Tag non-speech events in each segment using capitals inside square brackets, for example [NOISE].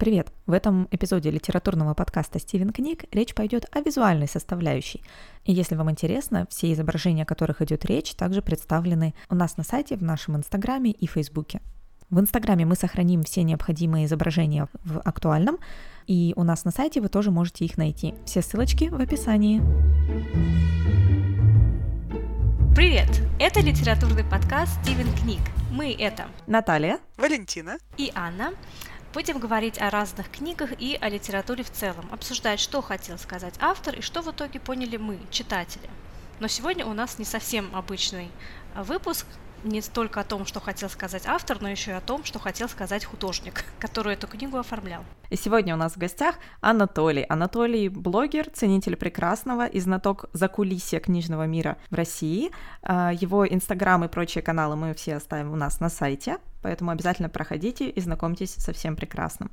Привет! В этом эпизоде литературного подкаста «Стивен книг» речь пойдет о визуальной составляющей. И если вам интересно, все изображения, о которых идет речь, также представлены у нас на сайте, в нашем инстаграме и фейсбуке. В инстаграме мы сохраним все необходимые изображения в актуальном, и у нас на сайте вы тоже можете их найти. Все ссылочки в описании. Привет! Это литературный подкаст «Стивен книг». Мы это Наталья, Валентина и Анна. Будем говорить о разных книгах и о литературе в целом, обсуждать, что хотел сказать автор и что в итоге поняли мы, читатели. Но сегодня у нас не совсем обычный выпуск, не столько о том, что хотел сказать автор, но еще и о том, что хотел сказать художник, [LAUGHS] который эту книгу оформлял. И сегодня у нас в гостях Анатолий. Анатолий – блогер, ценитель прекрасного и знаток закулисья книжного мира в России. А, его инстаграм и прочие каналы мы все оставим у нас на сайте, поэтому обязательно проходите и знакомьтесь со всем прекрасным.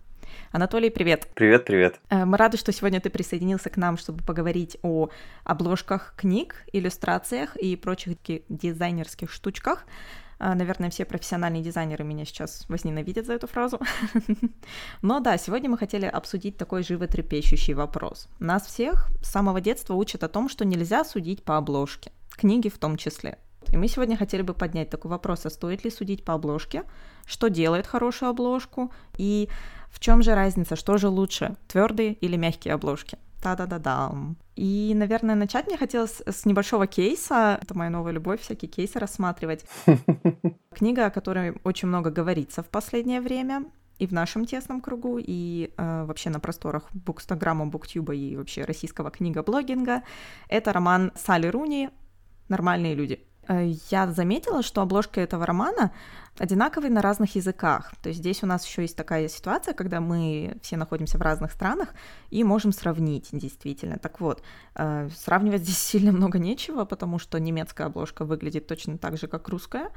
Анатолий, привет. Привет, привет. Э, мы рады, что сегодня ты присоединился к нам, чтобы поговорить о обложках книг, иллюстрациях и прочих дизайнерских штучках. Э, наверное, все профессиональные дизайнеры меня сейчас возненавидят за эту фразу. [LAUGHS] Но да, сегодня мы хотели обсудить такой животрепещущий вопрос. Нас всех с самого детства учат о том, что нельзя судить по обложке, книги в том числе. И мы сегодня хотели бы поднять такой вопрос, а стоит ли судить по обложке, что делает хорошую обложку, и в чем же разница, что же лучше, твердые или мягкие обложки? Та-да-да-да. И, наверное, начать мне хотелось с небольшого кейса. Это моя новая любовь, всякие кейсы рассматривать. [LAUGHS] Книга, о которой очень много говорится в последнее время и в нашем тесном кругу, и э, вообще на просторах Букстаграма, Буктюба и вообще российского книга-блогинга. Это роман Салли Руни «Нормальные люди». Э, я заметила, что обложка этого романа одинаковые на разных языках. То есть здесь у нас еще есть такая ситуация, когда мы все находимся в разных странах и можем сравнить действительно. Так вот, э, сравнивать здесь [LAUGHS] сильно много нечего, потому что немецкая обложка выглядит точно так же, как русская,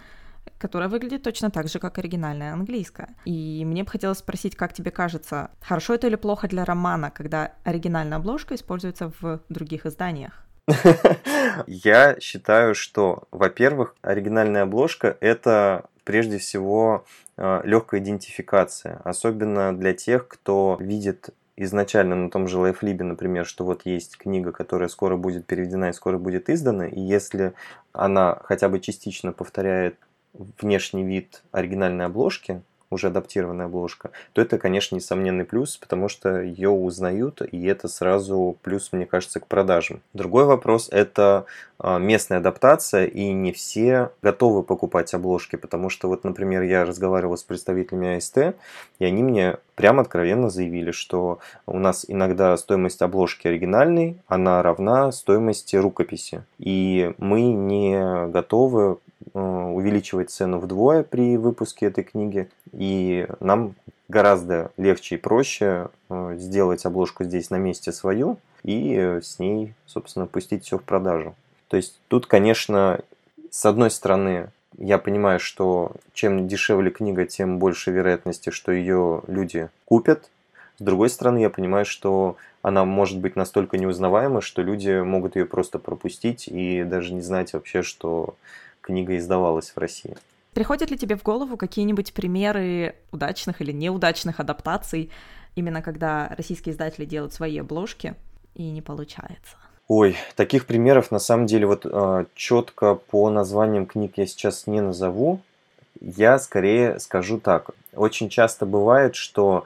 которая выглядит точно так же, как оригинальная английская. И мне бы хотелось спросить, как тебе кажется, хорошо это или плохо для романа, когда оригинальная обложка используется в других изданиях? [LAUGHS] Я считаю, что, во-первых, оригинальная обложка – это прежде всего э, легкая идентификация, особенно для тех, кто видит изначально на том же LifeLib, например, что вот есть книга, которая скоро будет переведена и скоро будет издана, и если она хотя бы частично повторяет внешний вид оригинальной обложки, уже адаптированная обложка, то это, конечно, несомненный плюс, потому что ее узнают, и это сразу плюс, мне кажется, к продажам. Другой вопрос – это местная адаптация, и не все готовы покупать обложки, потому что вот, например, я разговаривал с представителями АСТ, и они мне прямо откровенно заявили, что у нас иногда стоимость обложки оригинальной, она равна стоимости рукописи, и мы не готовы Э, увеличивать цену вдвое при выпуске этой книги. И нам гораздо легче и проще э, сделать обложку здесь на месте свою и с ней, собственно, пустить все в продажу. То есть тут, конечно, с одной стороны, я понимаю, что чем дешевле книга, тем больше вероятности, что ее люди купят. С другой стороны, я понимаю, что она может быть настолько неузнаваема, что люди могут ее просто пропустить и даже не знать вообще, что книга издавалась в России. Приходят ли тебе в голову какие-нибудь примеры удачных или неудачных адаптаций, именно когда российские издатели делают свои обложки и не получается? Ой, таких примеров на самом деле вот э, четко по названиям книг я сейчас не назову. Я скорее скажу так. Очень часто бывает, что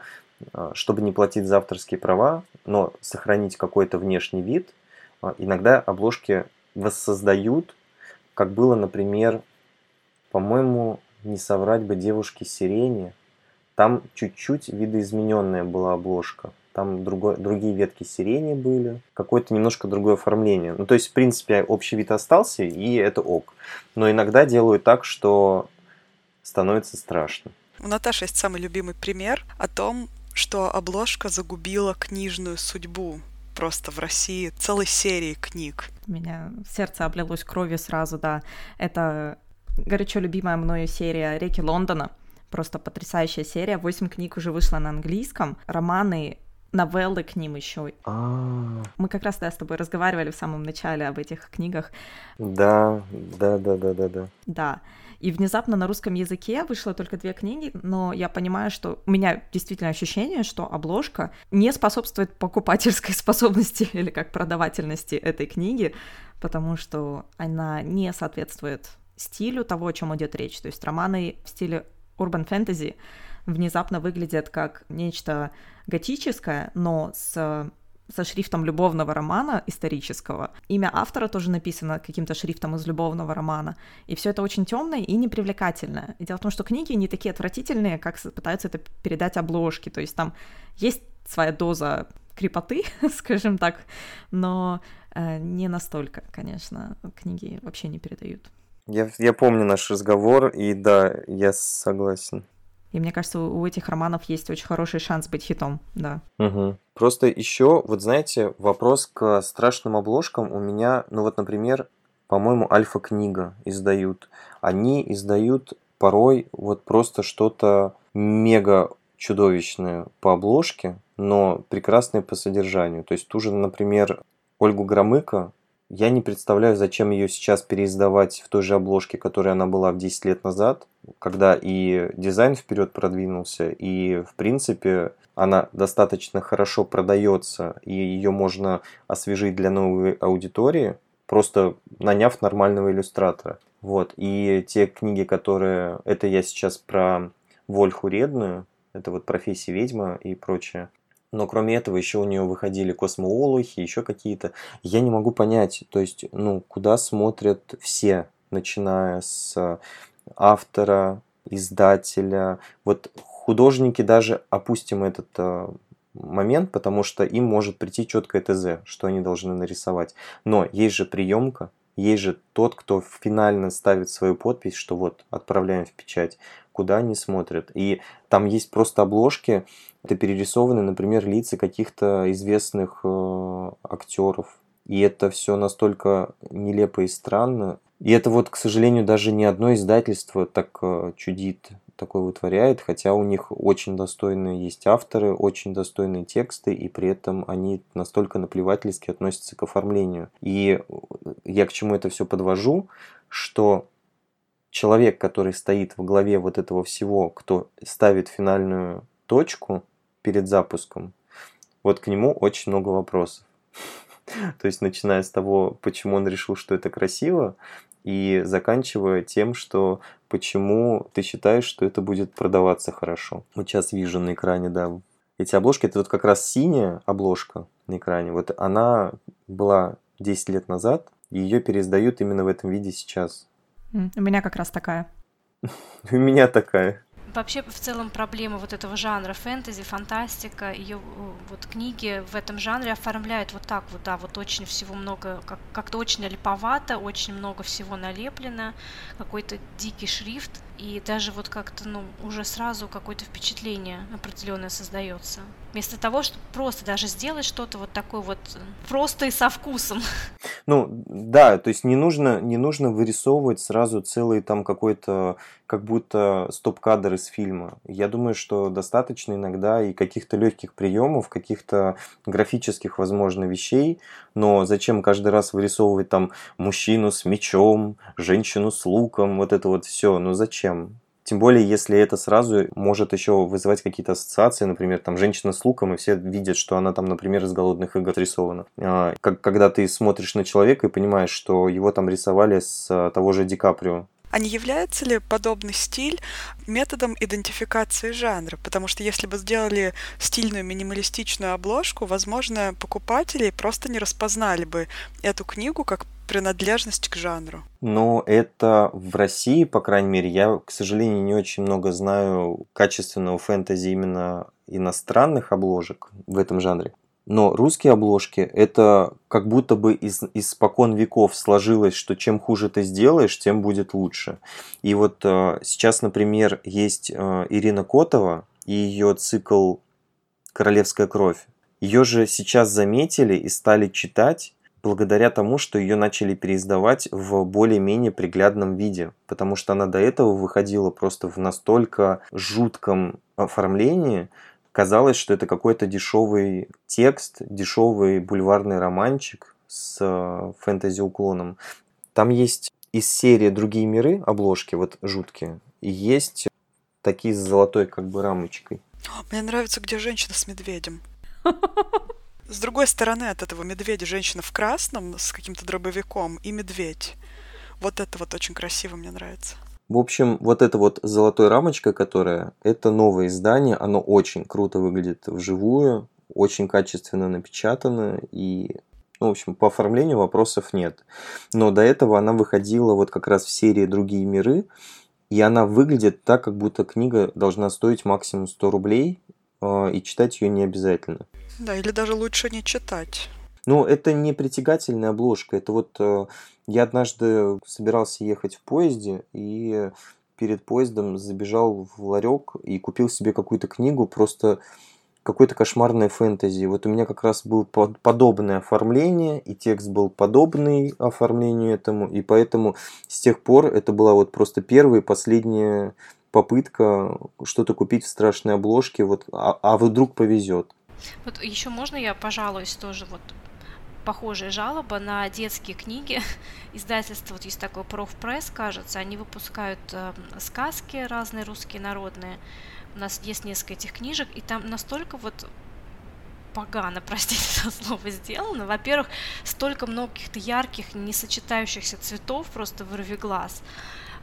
э, чтобы не платить за авторские права, но сохранить какой-то внешний вид, э, иногда обложки воссоздают как было, например, по-моему, не соврать бы девушке сирени. Там чуть-чуть видоизмененная была обложка. Там другой, другие ветки сирени были, какое-то немножко другое оформление. Ну, то есть, в принципе, общий вид остался, и это ок. Но иногда делают так, что становится страшно. У Наташи есть самый любимый пример о том, что обложка загубила книжную судьбу просто в России целой серии книг. У меня сердце облилось кровью сразу, да. Это горячо любимая мною серия «Реки Лондона». Просто потрясающая серия. Восемь книг уже вышло на английском. Романы новеллы к ним еще. А. Мы как раз да, с тобой разговаривали в самом начале об этих книгах. Да, да, да, да, да, да. Да. И внезапно на русском языке вышло только две книги, но я понимаю, что у меня действительно ощущение, что обложка не способствует покупательской [LAUGHS] способности или как продавательности этой книги, потому что она не соответствует стилю того, о чем идет речь. То есть романы в стиле urban fantasy внезапно выглядят как нечто готическое, но с со шрифтом любовного романа исторического. Имя автора тоже написано каким-то шрифтом из любовного романа. И все это очень темное и непривлекательное. И дело в том, что книги не такие отвратительные, как пытаются это передать обложки. То есть там есть своя доза крепоты, [LAUGHS] скажем так, но э, не настолько, конечно, книги вообще не передают. Я, я помню наш разговор, и да, я согласен. И мне кажется, у этих романов есть очень хороший шанс быть хитом, да. Угу. Просто еще, вот знаете, вопрос к страшным обложкам у меня, ну вот, например, по-моему, Альфа-книга издают. Они издают порой вот просто что-то мега чудовищное по обложке, но прекрасное по содержанию. То есть ту же, например, Ольгу Громыко я не представляю, зачем ее сейчас переиздавать в той же обложке, которая она была в 10 лет назад, когда и дизайн вперед продвинулся, и в принципе она достаточно хорошо продается, и ее можно освежить для новой аудитории, просто наняв нормального иллюстратора. Вот. И те книги, которые... Это я сейчас про Вольху Редную, это вот профессия ведьма и прочее. Но кроме этого еще у нее выходили космоолухи, еще какие-то. Я не могу понять, то есть, ну, куда смотрят все, начиная с автора, издателя. Вот художники даже опустим этот э, момент, потому что им может прийти четкое ТЗ, что они должны нарисовать. Но есть же приемка, есть же тот, кто финально ставит свою подпись, что вот отправляем в печать, куда они смотрят. И там есть просто обложки, это перерисованы, например, лица каких-то известных э, актеров. И это все настолько нелепо и странно. И это вот, к сожалению, даже ни одно издательство так э, чудит, такое вытворяет, хотя у них очень достойные есть авторы, очень достойные тексты, и при этом они настолько наплевательски относятся к оформлению. И я к чему это все подвожу, что человек, который стоит в главе вот этого всего, кто ставит финальную точку, перед запуском. Вот к нему очень много вопросов. [LAUGHS] То есть, начиная с того, почему он решил, что это красиво, и заканчивая тем, что почему ты считаешь, что это будет продаваться хорошо. Вот сейчас вижу на экране, да, эти обложки, это вот как раз синяя обложка на экране, вот она была 10 лет назад, и ее переиздают именно в этом виде сейчас. У меня как раз такая. [LAUGHS] У меня такая. Вообще, в целом, проблема вот этого жанра фэнтези, фантастика, ее вот книги в этом жанре оформляют вот так вот, да, вот очень всего много, как- как-то очень липовато, очень много всего налеплено, какой-то дикий шрифт, и даже вот как-то, ну, уже сразу какое-то впечатление определенное создается. Вместо того, чтобы просто даже сделать что-то вот такое вот просто и со вкусом. Ну, да, то есть не нужно, не нужно вырисовывать сразу целый там какой-то, как будто стоп-кадр из фильма. Я думаю, что достаточно иногда и каких-то легких приемов, каких-то графических, возможно, вещей, но зачем каждый раз вырисовывать там мужчину с мечом, женщину с луком, вот это вот все, ну зачем? Тем более, если это сразу может еще вызывать какие-то ассоциации, например, там женщина с луком, и все видят, что она там, например, из голодных игр рисована. А, как, когда ты смотришь на человека и понимаешь, что его там рисовали с а, того же Ди Каприо, а не является ли подобный стиль методом идентификации жанра? Потому что если бы сделали стильную минималистичную обложку, возможно, покупатели просто не распознали бы эту книгу как принадлежность к жанру. Но это в России, по крайней мере, я, к сожалению, не очень много знаю качественного фэнтези именно иностранных обложек в этом жанре. Но русские обложки это как будто бы из, испокон веков сложилось, что чем хуже ты сделаешь, тем будет лучше. И вот э, сейчас, например, есть э, Ирина Котова и ее цикл «Королевская кровь». Ее же сейчас заметили и стали читать благодаря тому, что ее начали переиздавать в более-менее приглядном виде, потому что она до этого выходила просто в настолько жутком оформлении, казалось, что это какой-то дешевый текст, дешевый бульварный романчик с э, фэнтези-уклоном. Там есть из серии «Другие миры» обложки, вот жуткие, и есть такие с золотой как бы рамочкой. Мне нравится, где женщина с медведем. С другой стороны от этого медведя женщина в красном с каким-то дробовиком и медведь. Вот это вот очень красиво мне нравится. В общем, вот эта вот золотой рамочка, которая, это новое издание, оно очень круто выглядит вживую, очень качественно напечатано и ну, в общем, по оформлению вопросов нет. Но до этого она выходила вот как раз в серии «Другие миры», и она выглядит так, как будто книга должна стоить максимум 100 рублей, а, и читать ее не обязательно. Да, или даже лучше не читать. Ну, это не притягательная обложка. Это вот э, я однажды собирался ехать в поезде и перед поездом забежал в ларек и купил себе какую-то книгу, просто какой-то кошмарной фэнтези. Вот у меня как раз было подобное оформление, и текст был подобный оформлению этому, и поэтому с тех пор это была вот просто первая и последняя попытка что-то купить в страшной обложке, вот, а, а вдруг повезет. Вот еще можно я пожалуюсь тоже вот похожая жалоба на детские книги. [LAUGHS] Издательство, вот есть такое профпресс, кажется, они выпускают э, сказки разные русские, народные. У нас есть несколько этих книжек, и там настолько вот погано, [LAUGHS] простите за слово, сделано. Во-первых, столько много каких-то ярких, не сочетающихся цветов, просто вырви глаз.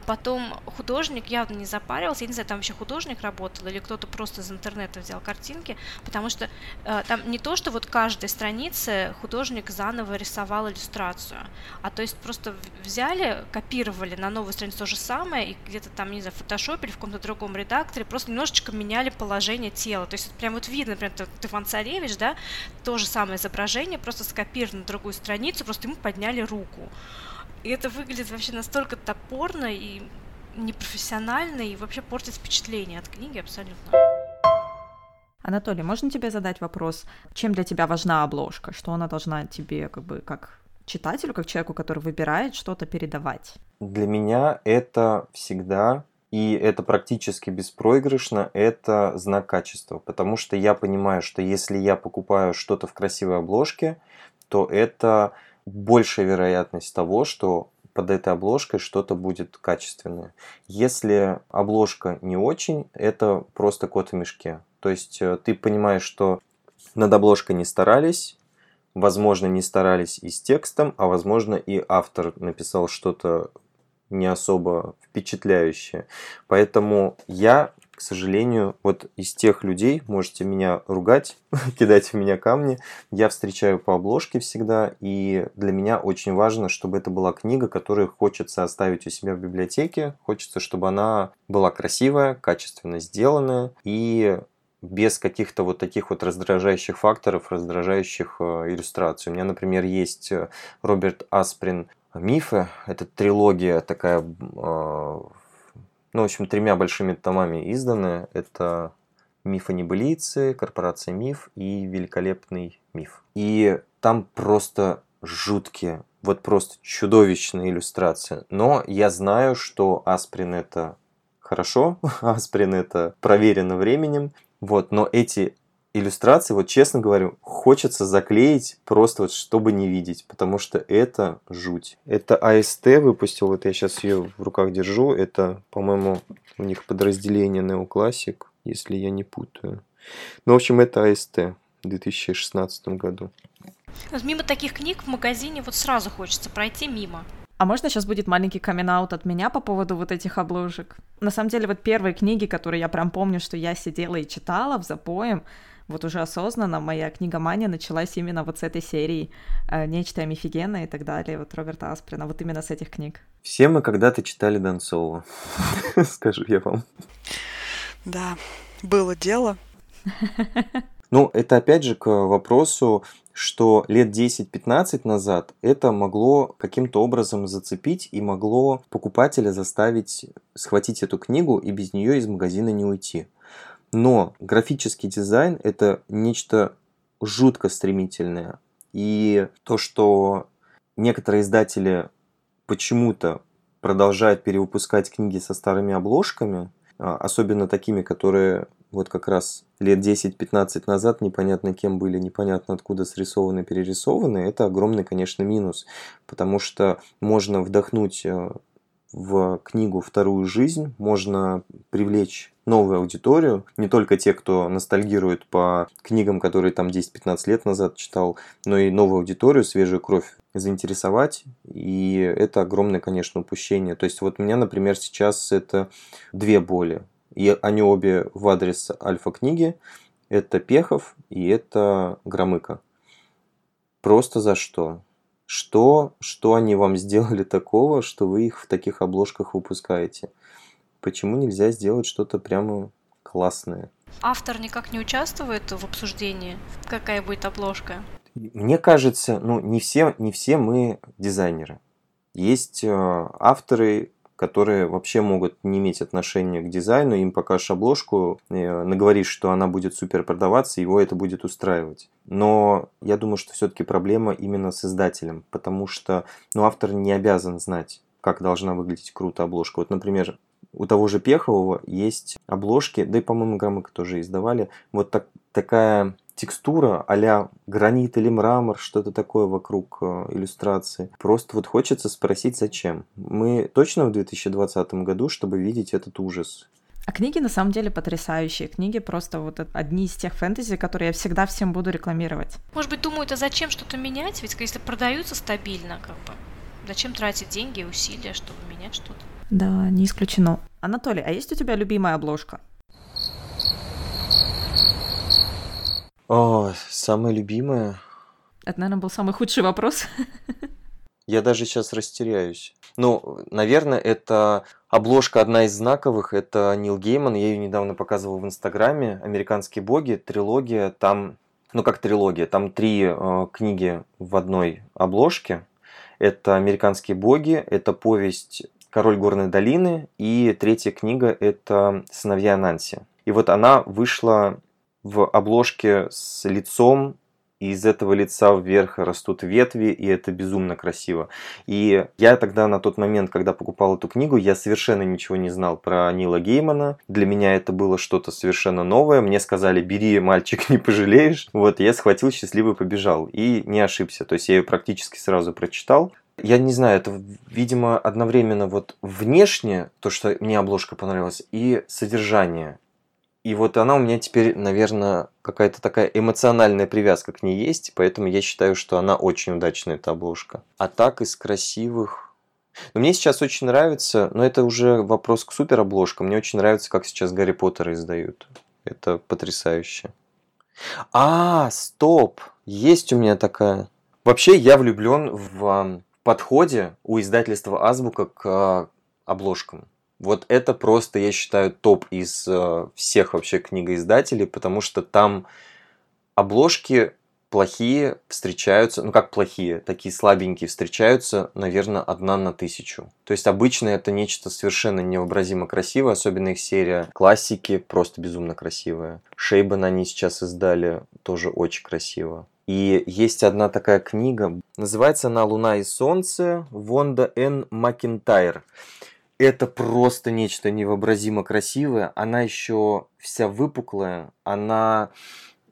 Потом художник явно не запаривался, я не знаю, там вообще художник работал или кто-то просто из интернета взял картинки, потому что э, там не то, что вот каждой странице художник заново рисовал иллюстрацию, а то есть просто взяли, копировали на новую страницу то же самое и где-то там, не знаю, в фотошопе или в каком-то другом редакторе просто немножечко меняли положение тела. То есть прям вот видно, например, это Иван Царевич, да, то же самое изображение, просто скопировано на другую страницу, просто ему подняли руку. И это выглядит вообще настолько топорно и непрофессионально, и вообще портит впечатление от книги абсолютно. Анатолий, можно тебе задать вопрос, чем для тебя важна обложка? Что она должна тебе, как бы, как читателю, как человеку, который выбирает что-то передавать? Для меня это всегда и это практически беспроигрышно, это знак качества, потому что я понимаю, что если я покупаю что-то в красивой обложке, то это большая вероятность того, что под этой обложкой что-то будет качественное. Если обложка не очень, это просто кот в мешке. То есть э, ты понимаешь, что над обложкой не старались, возможно, не старались и с текстом, а возможно и автор написал что-то не особо впечатляющее. Поэтому я к сожалению, вот из тех людей, можете меня ругать, [LAUGHS] кидать в меня камни, я встречаю по обложке всегда, и для меня очень важно, чтобы это была книга, которую хочется оставить у себя в библиотеке, хочется, чтобы она была красивая, качественно сделанная и без каких-то вот таких вот раздражающих факторов, раздражающих э, иллюстраций. У меня, например, есть э, Роберт Асприн «Мифы». Это трилогия такая э, ну, в общем, тремя большими томами изданы. Это «Миф о небылице», «Корпорация миф» и «Великолепный миф». И там просто жуткие, вот просто чудовищные иллюстрации. Но я знаю, что Асприн это хорошо, [LAUGHS] Асприн это проверено временем. Вот, но эти иллюстрации, вот честно говорю, хочется заклеить просто вот чтобы не видеть, потому что это жуть. Это АСТ выпустил, вот я сейчас ее в руках держу, это, по-моему, у них подразделение Neoclassic, если я не путаю. Ну, в общем, это АСТ в 2016 году. Вот мимо таких книг в магазине вот сразу хочется пройти мимо. А можно сейчас будет маленький камин от меня по поводу вот этих обложек? На самом деле, вот первые книги, которые я прям помню, что я сидела и читала в запоем, вот уже осознанно моя книгомания началась именно вот с этой серии э, «Нечто мифигена» и так далее, вот Роберта Асприна, вот именно с этих книг. Все мы когда-то читали Донцова, [LAUGHS] скажу я вам. Да, было дело. Ну, это опять же к вопросу, что лет 10-15 назад это могло каким-то образом зацепить и могло покупателя заставить схватить эту книгу и без нее из магазина не уйти. Но графический дизайн – это нечто жутко стремительное. И то, что некоторые издатели почему-то продолжают перевыпускать книги со старыми обложками, а, особенно такими, которые вот как раз лет 10-15 назад непонятно кем были, непонятно откуда срисованы, перерисованы, это огромный, конечно, минус, потому что можно вдохнуть э, в книгу вторую жизнь, можно привлечь новую аудиторию, не только те, кто ностальгирует по книгам, которые там 10-15 лет назад читал, но и новую аудиторию, свежую кровь заинтересовать, и это огромное, конечно, упущение. То есть вот у меня, например, сейчас это две боли, и они обе в адрес альфа-книги, это Пехов и это Громыка. Просто за что? Что, что они вам сделали такого, что вы их в таких обложках выпускаете? Почему нельзя сделать что-то прямо классное? Автор никак не участвует в обсуждении, какая будет обложка? Мне кажется, ну не все, не все мы дизайнеры. Есть э, авторы, которые вообще могут не иметь отношения к дизайну, им покажешь обложку, э, наговоришь, что она будет супер продаваться, его это будет устраивать. Но я думаю, что все-таки проблема именно с издателем, потому что ну, автор не обязан знать, как должна выглядеть круто обложка. Вот, например, у того же Пехового есть обложки, да и, по-моему, Громыка тоже издавали, вот так, такая текстура а гранит или мрамор, что-то такое вокруг э, иллюстрации. Просто вот хочется спросить, зачем. Мы точно в 2020 году, чтобы видеть этот ужас. А книги на самом деле потрясающие. Книги просто вот одни из тех фэнтези, которые я всегда всем буду рекламировать. Может быть, думают, а зачем что-то менять? Ведь если продаются стабильно, как бы, зачем тратить деньги и усилия, чтобы менять что-то? Да, не исключено. Анатолий, а есть у тебя любимая обложка? О, самая любимая. Это, наверное, был самый худший вопрос. Я даже сейчас растеряюсь. Ну, наверное, это обложка одна из знаковых. Это Нил Гейман. Я ее недавно показывал в Инстаграме. «Американские боги», трилогия. Там, ну как трилогия, там три э, книги в одной обложке. Это «Американские боги», это повесть «Король горной долины» и третья книга – это «Сыновья Нанси». И вот она вышла в обложке с лицом, и из этого лица вверх растут ветви, и это безумно красиво. И я тогда на тот момент, когда покупал эту книгу, я совершенно ничего не знал про Нила Геймана. Для меня это было что-то совершенно новое. Мне сказали, бери, мальчик, [LAUGHS] не пожалеешь. Вот, я схватил, счастливый побежал. И не ошибся. То есть я ее практически сразу прочитал. Я не знаю, это, видимо, одновременно вот внешне, то, что мне обложка понравилась, и содержание. И вот она у меня теперь, наверное, какая-то такая эмоциональная привязка к ней есть, поэтому я считаю, что она очень удачная, эта обложка. А так из красивых... Но мне сейчас очень нравится, но это уже вопрос к супер обложкам. Мне очень нравится, как сейчас Гарри Поттера издают. Это потрясающе. А, стоп! Есть у меня такая. Вообще, я влюблен в подходе у издательства Азбука к обложкам. Вот это просто, я считаю, топ из э, всех вообще книгоиздателей, потому что там обложки плохие встречаются, ну как плохие, такие слабенькие встречаются, наверное, одна на тысячу. То есть обычно это нечто совершенно невообразимо красивое, особенно их серия классики, просто безумно красивая. Шейбан они сейчас издали, тоже очень красиво. И есть одна такая книга, называется она «Луна и солнце» Вонда Н. Макентайр это просто нечто невообразимо красивое. Она еще вся выпуклая, она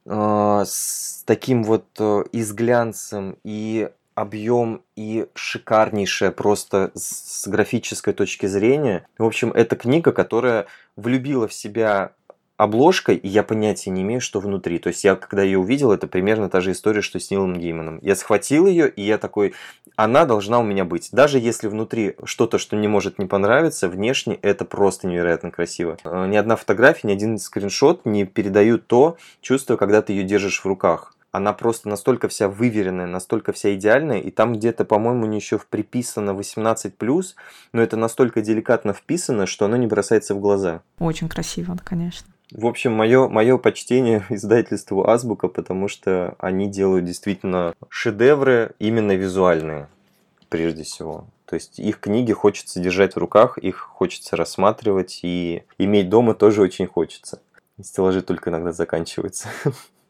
э, с таким вот э, изглянцем и объем и шикарнейшая просто с графической точки зрения. В общем, это книга, которая влюбила в себя обложкой, и я понятия не имею, что внутри. То есть я, когда ее увидел, это примерно та же история, что с Нилом Гейманом. Я схватил ее, и я такой, она должна у меня быть. Даже если внутри что-то, что не может не понравиться, внешне это просто невероятно красиво. Э, ни одна фотография, ни один скриншот не передают то чувство, когда ты ее держишь в руках она просто настолько вся выверенная, настолько вся идеальная, и там где-то, по-моему, еще приписано 18+, но это настолько деликатно вписано, что оно не бросается в глаза. Очень красиво, конечно. В общем, мое, мое почтение [LAUGHS] издательству Азбука, потому что они делают действительно шедевры именно визуальные, прежде всего. То есть их книги хочется держать в руках, их хочется рассматривать, и иметь дома тоже очень хочется. Стеллажи только иногда заканчиваются.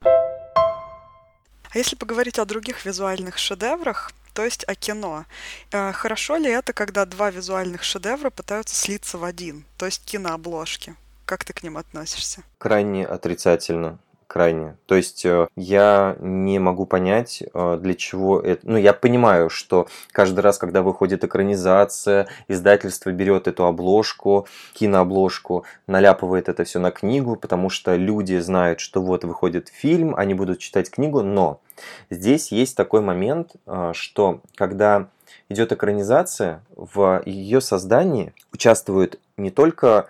А если поговорить о других визуальных шедеврах, то есть о кино. Э, хорошо ли это, когда два визуальных шедевра пытаются слиться в один, то есть кинообложки? Как ты к ним относишься? Крайне отрицательно крайне. То есть э, я не могу понять, э, для чего это... Ну, я понимаю, что каждый раз, когда выходит экранизация, издательство берет эту обложку, кинообложку, наляпывает это все на книгу, потому что люди знают, что вот выходит фильм, они будут читать книгу, но здесь есть такой момент, э, что когда идет экранизация, в ее создании участвует не только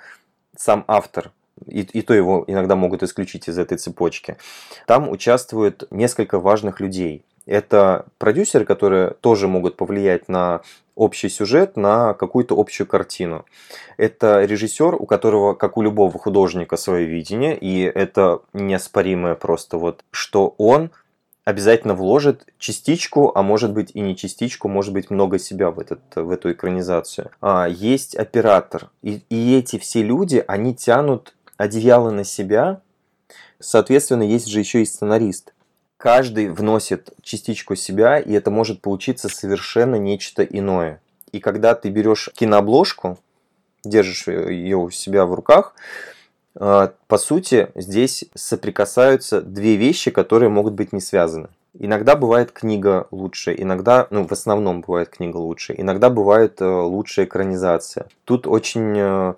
сам автор, и, и то его иногда могут исключить из этой цепочки. Там участвуют несколько важных людей. Это продюсеры, которые тоже могут повлиять на общий сюжет, на какую-то общую картину. Это режиссер, у которого, как у любого художника, свое видение, и это неоспоримое просто вот, что он обязательно вложит частичку, а может быть и не частичку, может быть много себя в, этот, в эту экранизацию. А, есть оператор, и, и эти все люди, они тянут одеяло на себя, соответственно, есть же еще и сценарист. Каждый вносит частичку себя, и это может получиться совершенно нечто иное. И когда ты берешь кинообложку, держишь ее у себя в руках, по сути, здесь соприкасаются две вещи, которые могут быть не связаны. Иногда бывает книга лучше, иногда, ну, в основном бывает книга лучше, иногда бывает э, лучшая экранизация. Тут очень э,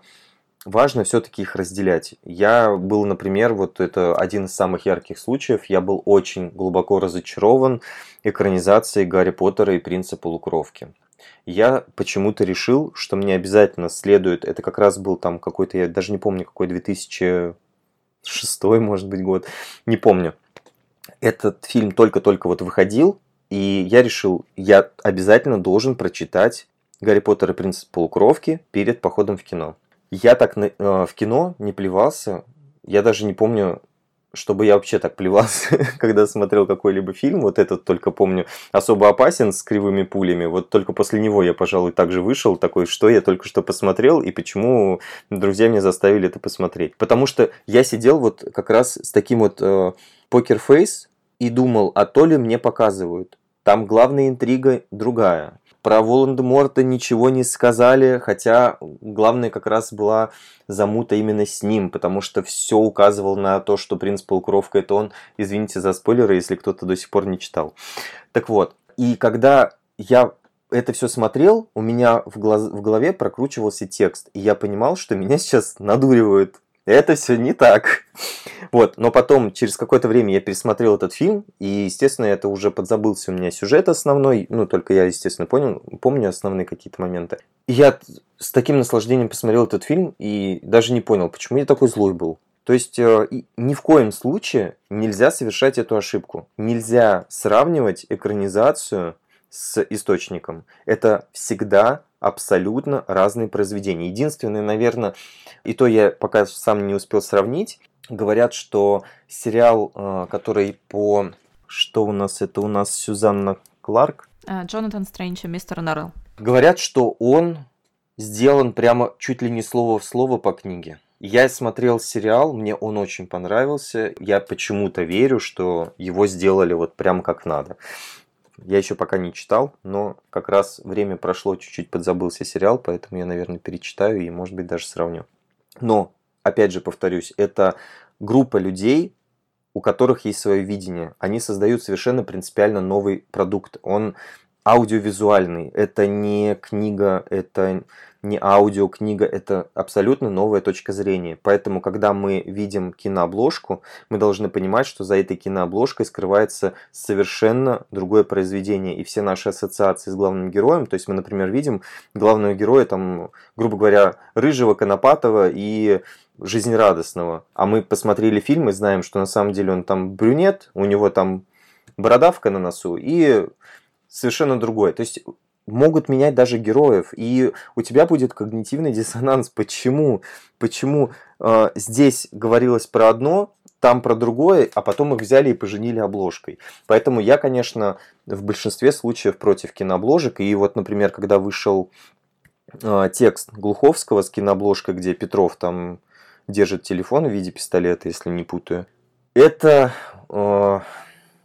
важно все-таки их разделять. Я был, например, вот это один из самых ярких случаев, я был очень глубоко разочарован экранизацией Гарри Поттера и Принца Полукровки. Я почему-то решил, что мне обязательно следует, это как раз был там какой-то, я даже не помню, какой 2006, может быть, год, не помню. Этот фильм только-только вот выходил, и я решил, я обязательно должен прочитать Гарри Поттер и Принц Полукровки перед походом в кино. Я так на, э, в кино не плевался. Я даже не помню, чтобы я вообще так плевался, [LAUGHS] когда смотрел какой-либо фильм. Вот этот только помню особо опасен с кривыми пулями. Вот только после него я, пожалуй, также вышел такой, что я только что посмотрел и почему друзья меня заставили это посмотреть. Потому что я сидел вот как раз с таким вот э, покерфейс и думал, а то ли мне показывают. Там главная интрига другая. Про Волан-де-Морта ничего не сказали, хотя главное как раз была замута именно с ним, потому что все указывало на то, что принц Полукровка это он. Извините за спойлеры, если кто-то до сих пор не читал. Так вот, и когда я это все смотрел, у меня в, глаз, в голове прокручивался текст, и я понимал, что меня сейчас надуривают это все не так. Вот, но потом, через какое-то время я пересмотрел этот фильм, и, естественно, это уже подзабылся у меня сюжет основной, ну, только я, естественно, понял, помню основные какие-то моменты. И я с таким наслаждением посмотрел этот фильм, и даже не понял, почему я такой злой был. То есть э, ни в коем случае нельзя совершать эту ошибку. Нельзя сравнивать экранизацию с источником. Это всегда абсолютно разные произведения. Единственное, наверное, и то я пока сам не успел сравнить, говорят, что сериал, э, который по... Что у нас? Это у нас Сюзанна Кларк. Э, Джонатан Стрэнч и мистер Норрелл. Говорят, что он сделан прямо чуть ли не слово в слово по книге. Я смотрел сериал, мне он очень понравился. Я почему-то верю, что его сделали вот прям как надо. Я еще пока не читал, но как раз время прошло, чуть-чуть подзабылся сериал, поэтому я, наверное, перечитаю и, может быть, даже сравню. Но, опять же, повторюсь, это группа людей, у которых есть свое видение. Они создают совершенно принципиально новый продукт. Он аудиовизуальный. Это не книга, это не аудиокнига, это абсолютно новая точка зрения. Поэтому, когда мы видим кинообложку, мы должны понимать, что за этой кинообложкой скрывается совершенно другое произведение. И все наши ассоциации с главным героем, то есть мы, например, видим главного героя, там, грубо говоря, рыжего, конопатого и жизнерадостного. А мы посмотрели фильм и знаем, что на самом деле он там брюнет, у него там бородавка на носу и совершенно другое. То есть могут менять даже героев, и у тебя будет когнитивный [LAUGHS] диссонанс. Почему? Почему э, здесь говорилось про одно, там про другое, а потом их взяли и поженили обложкой. Поэтому я, конечно, в большинстве случаев против кинообложек. И вот, например, когда вышел э, текст Глуховского с кинообложкой, где Петров там держит телефон в виде пистолета, если не путаю, это, э,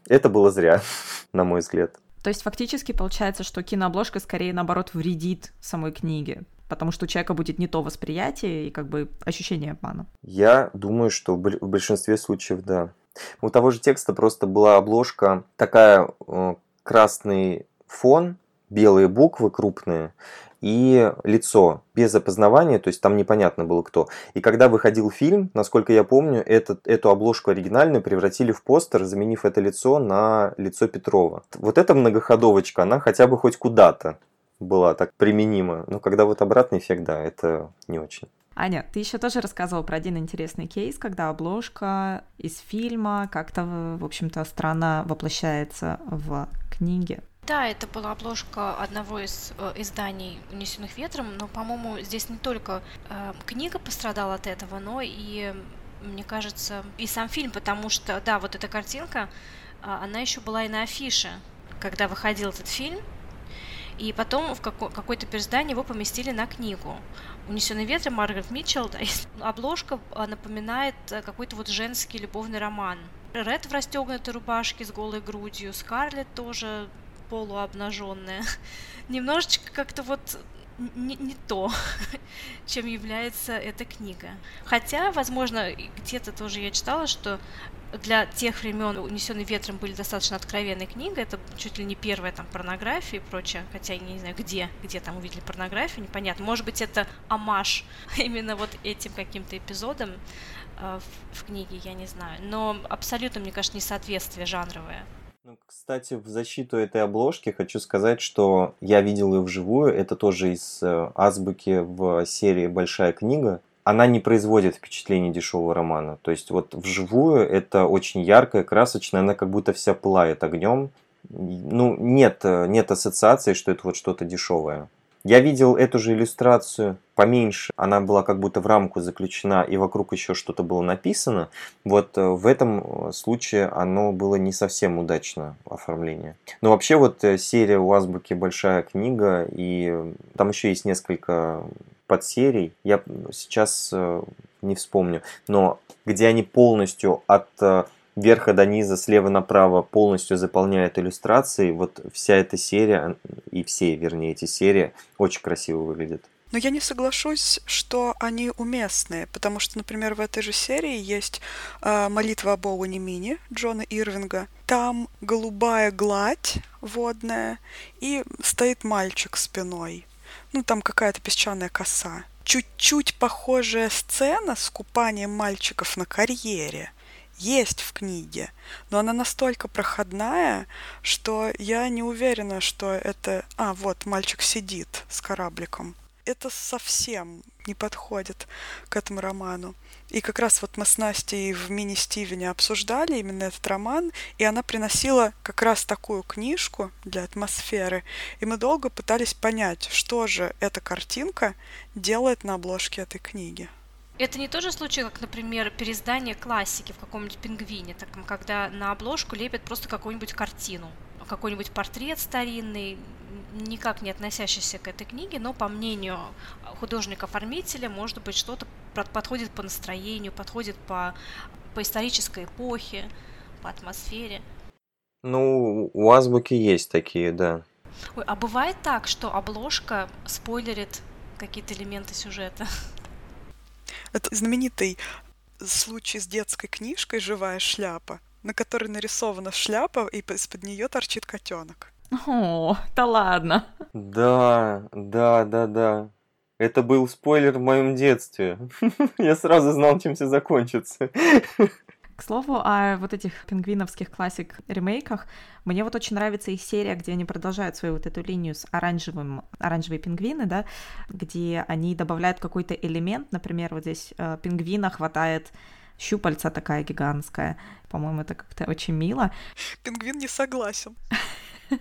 это было зря, [LAUGHS] на мой взгляд. То есть фактически получается, что кинообложка скорее наоборот вредит самой книге. потому что у человека будет не то восприятие и как бы ощущение обмана. Я думаю, что в большинстве случаев да. У того же текста просто была обложка такая э, красный фон, белые буквы крупные, и лицо без опознавания, то есть там непонятно было кто. И когда выходил фильм, насколько я помню, этот, эту обложку оригинальную превратили в постер, заменив это лицо на лицо Петрова. Вот эта многоходовочка, она хотя бы хоть куда-то была так применима. Но когда вот обратный эффект, да, это не очень. Аня, ты еще тоже рассказывал про один интересный кейс, когда обложка из фильма как-то, в общем-то, странно воплощается в книге. Да, это была обложка одного из э, изданий «Унесенных ветром», но, по-моему, здесь не только э, книга пострадала от этого, но и, мне кажется, и сам фильм, потому что, да, вот эта картинка, э, она еще была и на афише, когда выходил этот фильм, и потом в како- какое-то переиздание его поместили на книгу. «Унесенный ветром» Маргарет Митчелл, да, [LAUGHS] обложка а, напоминает э, какой-то вот женский любовный роман. Ред в расстегнутой рубашке с голой грудью, Скарлетт тоже полуобнаженная. [LAUGHS] Немножечко как-то вот не, не то, [LAUGHS] чем является эта книга. Хотя, возможно, где-то тоже я читала, что для тех времен «Унесенный ветром» были достаточно откровенной книгой, это чуть ли не первая там порнография и прочее, хотя я не знаю, где, где там увидели порнографию, непонятно. Может быть, это амаш [LAUGHS] именно вот этим каким-то эпизодом э, в, в книге, я не знаю. Но абсолютно, мне кажется, несоответствие жанровое. Ну, кстати, в защиту этой обложки хочу сказать, что я видел ее вживую. Это тоже из э, азбуки в серии «Большая книга». Она не производит впечатление дешевого романа. То есть вот вживую это очень яркая, красочная, она как будто вся пылает огнем. Ну, нет, э, нет ассоциации, что это вот что-то дешевое. Я видел эту же иллюстрацию поменьше, она была как будто в рамку заключена и вокруг еще что-то было написано. Вот э, в этом э, случае оно было не совсем удачно оформление. Но вообще вот э, серия у Азбуки большая книга и там еще есть несколько подсерий. Я сейчас не вспомню, но где они полностью от верха до низа, слева направо полностью заполняет иллюстрации. Вот вся эта серия, и все, вернее, эти серии очень красиво выглядят. Но я не соглашусь, что они уместные, потому что, например, в этой же серии есть э, молитва об Оуэне Мини Джона Ирвинга. Там голубая гладь водная, и стоит мальчик спиной. Ну, там какая-то песчаная коса. Чуть-чуть похожая сцена с купанием мальчиков на карьере есть в книге, но она настолько проходная, что я не уверена, что это... А, вот, мальчик сидит с корабликом. Это совсем не подходит к этому роману. И как раз вот мы с Настей в мини-Стивене обсуждали именно этот роман, и она приносила как раз такую книжку для атмосферы, и мы долго пытались понять, что же эта картинка делает на обложке этой книги. Это не тот же случай, как, например, переиздание классики в каком-нибудь пингвине, так, когда на обложку лепят просто какую-нибудь картину, какой-нибудь портрет старинный, никак не относящийся к этой книге, но по мнению художника-оформителя, может быть, что-то подходит по настроению, подходит по, по исторической эпохе, по атмосфере. Ну, у азбуки есть такие, да. Ой, а бывает так, что обложка спойлерит какие-то элементы сюжета? [LAUGHS] Это знаменитый случай с детской книжкой «Живая шляпа», на которой нарисована шляпа, и из-под нее торчит котенок. О, да ладно. Да, да, да, да. Это был спойлер в моем детстве. [LAUGHS] Я сразу знал, чем все закончится. [LAUGHS] К слову, о вот этих пингвиновских классик ремейках, мне вот очень нравится их серия, где они продолжают свою вот эту линию с оранжевым, оранжевые пингвины, да, где они добавляют какой-то элемент, например, вот здесь э, пингвина хватает щупальца такая гигантская. По-моему, это как-то очень мило. Пингвин не согласен. [LAUGHS]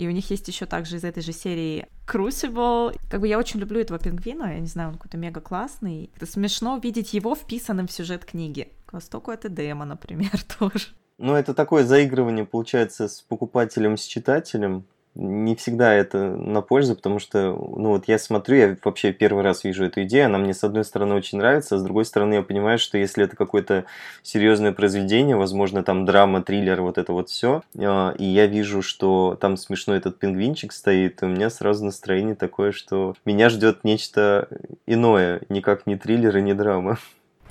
И у них есть еще также из этой же серии Crucible. Как бы я очень люблю этого пингвина, я не знаю, он какой-то мега классный. Это смешно видеть его вписанным в сюжет книги. К востоку это демо, например, [LAUGHS] тоже. Ну, это такое заигрывание, получается, с покупателем, с читателем. Не всегда это на пользу, потому что, ну вот я смотрю, я вообще первый раз вижу эту идею, она мне с одной стороны очень нравится, а с другой стороны я понимаю, что если это какое-то серьезное произведение, возможно, там драма, триллер, вот это вот все, а, и я вижу, что там смешной этот пингвинчик стоит, у меня сразу настроение такое, что меня ждет нечто иное, никак не триллер и не драма.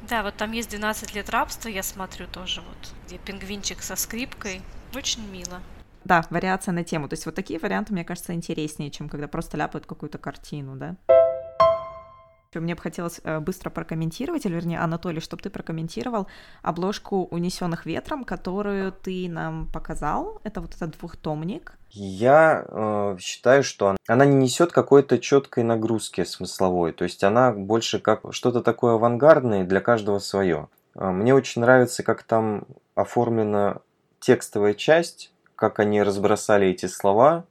Да, вот там есть 12 лет рабства, я смотрю тоже, вот, где пингвинчик со скрипкой. Очень мило. Да, вариация на тему. То есть вот такие варианты, мне кажется, интереснее, чем когда просто ляпают какую-то картину, да? Мне бы хотелось э, быстро прокомментировать, или вернее, Анатолий, чтобы ты прокомментировал обложку «Унесенных ветром», которую ты нам показал. Это вот этот двухтомник. Я э, считаю, что она не несет какой-то четкой нагрузки смысловой. То есть она больше как что-то такое авангардное, для каждого свое. Э, мне очень нравится, как там оформлена текстовая часть, как они разбросали эти слова.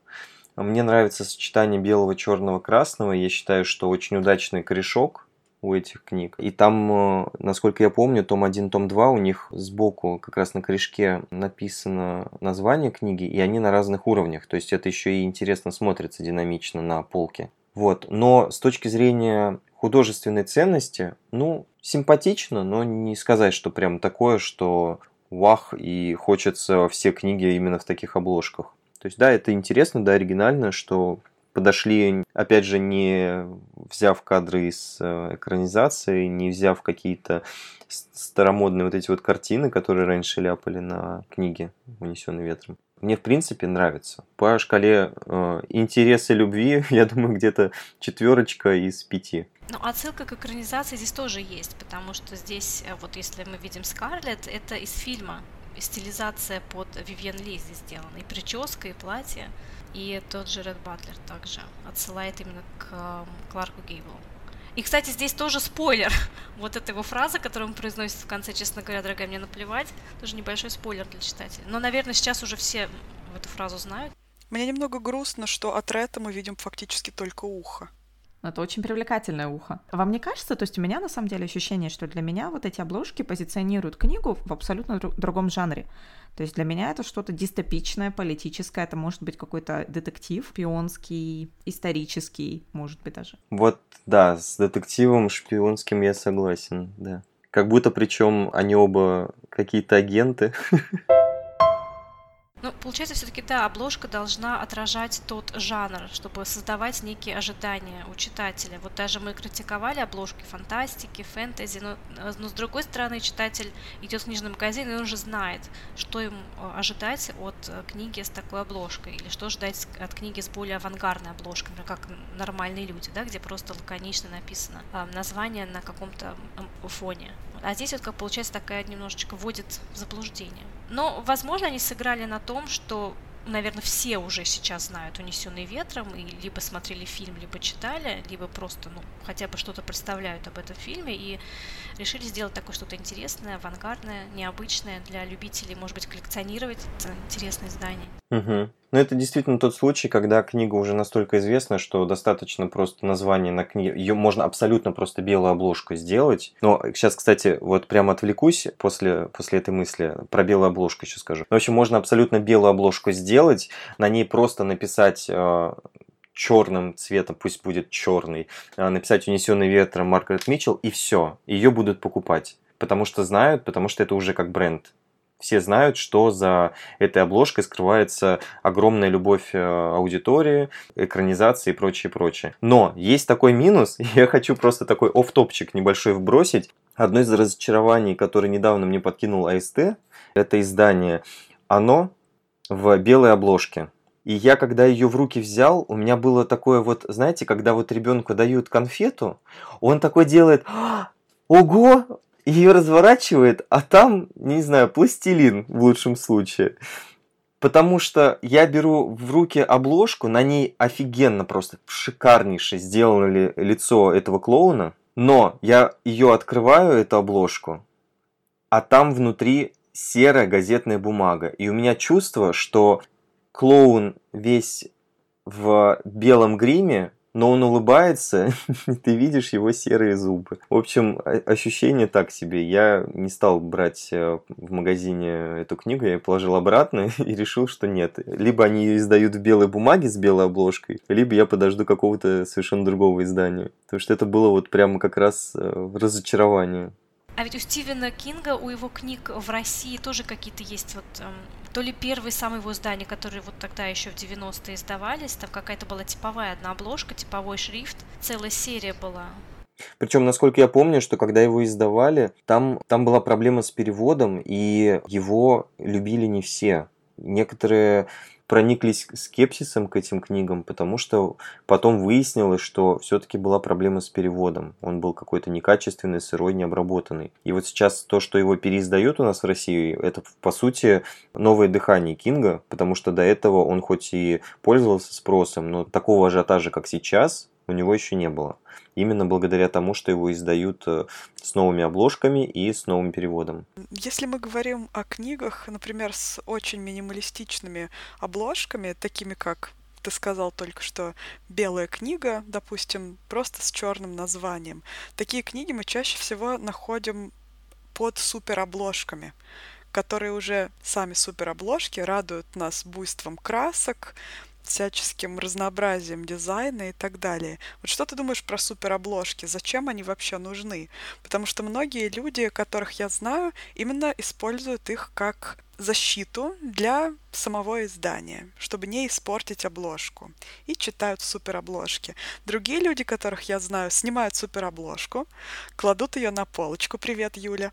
Мне нравится сочетание белого, черного, красного. Я считаю, что очень удачный корешок у этих книг. И там, э, насколько я помню, том 1, том 2, у них сбоку как раз на корешке написано название книги, и они на разных уровнях. То есть это еще и интересно смотрится динамично на полке. Вот. Но с точки зрения художественной ценности, ну, симпатично, но не сказать, что прям такое, что вах, и хочется все книги именно в таких обложках. То есть, да, это интересно, да, оригинально, что подошли, опять же, не взяв кадры из э, экранизации, не взяв какие-то старомодные вот эти вот картины, которые раньше ляпали на книге «Унесенный ветром». Мне, в принципе, нравится. По шкале э, интереса любви, [LAUGHS] я думаю, где-то четверочка из пяти. Ну, отсылка к экранизации здесь тоже есть, потому что здесь, э, вот если мы видим Скарлетт, это из фильма, стилизация под Вивьен Ли здесь сделана, и прическа, и платье, и тот же Ред Батлер также отсылает именно к Кларку Гейблу. И, кстати, здесь тоже спойлер. [LAUGHS] Вот эта его фраза, которую он произносит в конце, честно говоря, дорогая, мне наплевать, тоже небольшой спойлер для читателей. Но, наверное, сейчас уже все эту фразу знают. Мне немного грустно, что от Ретта мы видим фактически только ухо. Это очень привлекательное ухо. Вам не кажется, то есть у меня на самом деле ощущение, что для меня вот эти обложки позиционируют книгу в абсолютно друг, другом жанре. То есть для меня это что-то дистопичное, политическое, это может быть какой-то детектив, шпионский, исторический, может быть даже. Вот, да, с детективом шпионским я согласен, да. Как будто причем они оба какие-то агенты. [LAUGHS] Ну, получается, все-таки, да, обложка должна отражать тот жанр, чтобы создавать некие ожидания у читателя. Вот даже мы критиковали обложки фантастики, фэнтези, но, но с другой стороны, читатель идет в книжный магазин, и он уже знает, что ему э, ожидать от э, книги с такой обложкой, или что ждать от книги с более авангардной обложкой, например, как «Нормальные люди», да, где просто лаконично написано э, название на каком-то фоне. А здесь вот как получается такая немножечко вводит в заблуждение. Но, возможно, они сыграли на том, что наверное, все уже сейчас знают «Унесенный ветром» и либо смотрели фильм, либо читали, либо просто, ну, хотя бы что-то представляют об этом фильме и решили сделать такое что-то интересное, авангардное, необычное для любителей, может быть, коллекционировать это интересное Угу. Ну, это действительно тот случай, когда книга уже настолько известна, что достаточно просто название на книге. Ее можно абсолютно просто белую обложку сделать. Но сейчас, кстати, вот прямо отвлекусь после, после этой мысли. Про белую обложку еще скажу. В общем, можно абсолютно белую обложку сделать, на ней просто написать э, черным цветом, пусть будет черный, э, написать унесенный ветром Маргарет Митчелл, и все. Ее будут покупать. Потому что знают, потому что это уже как бренд все знают, что за этой обложкой скрывается огромная любовь э, аудитории, экранизации и прочее, прочее. Но есть такой минус, [LAUGHS] я хочу просто такой оф-топчик небольшой вбросить. Одно из разочарований, которое недавно мне подкинул АСТ, это издание «Оно» в белой обложке. И я, когда ее в руки взял, у меня было такое вот, знаете, когда вот ребенку дают конфету, он такой делает, «А, ого, ее разворачивает, а там, не знаю, пластилин в лучшем случае. Потому что я беру в руки обложку, на ней офигенно просто шикарнейше сделано ли лицо этого клоуна, но я ее открываю, эту обложку, а там внутри серая газетная бумага. И у меня чувство, что клоун весь в белом гриме, но он улыбается, [LAUGHS] ты видишь его серые зубы. В общем, ощущение так себе. Я не стал брать э, в магазине эту книгу, я ее положил обратно [LAUGHS] и решил, что нет. Либо они ее издают в белой бумаге с белой обложкой, либо я подожду какого-то совершенно другого издания. Потому что это было вот прямо как раз э, разочарование. А ведь у Стивена Кинга, у его книг в России тоже какие-то есть вот эм, то ли первые самые его издания, которые вот тогда еще в 90-е издавались, там какая-то была типовая одна обложка, типовой шрифт, целая серия была. Причем, насколько я помню, что когда его издавали, там, там была проблема с переводом, и его любили не все. Некоторые прониклись скепсисом к этим книгам, потому что потом выяснилось, что все-таки была проблема с переводом. Он был какой-то некачественный, сырой, необработанный. И вот сейчас то, что его переиздают у нас в России, это по сути новое дыхание Кинга, потому что до этого он хоть и пользовался спросом, но такого ажиотажа, как сейчас, у него еще не было. Именно благодаря тому, что его издают э, с новыми обложками и с новым переводом. Если мы говорим о книгах, например, с очень минималистичными обложками, такими как ты сказал только что белая книга, допустим, просто с черным названием. Такие книги мы чаще всего находим под суперобложками которые уже сами суперобложки радуют нас буйством красок, всяческим разнообразием дизайна и так далее. Вот что ты думаешь про суперобложки? Зачем они вообще нужны? Потому что многие люди, которых я знаю, именно используют их как защиту для самого издания, чтобы не испортить обложку. И читают суперобложки. Другие люди, которых я знаю, снимают суперобложку, кладут ее на полочку, привет, Юля,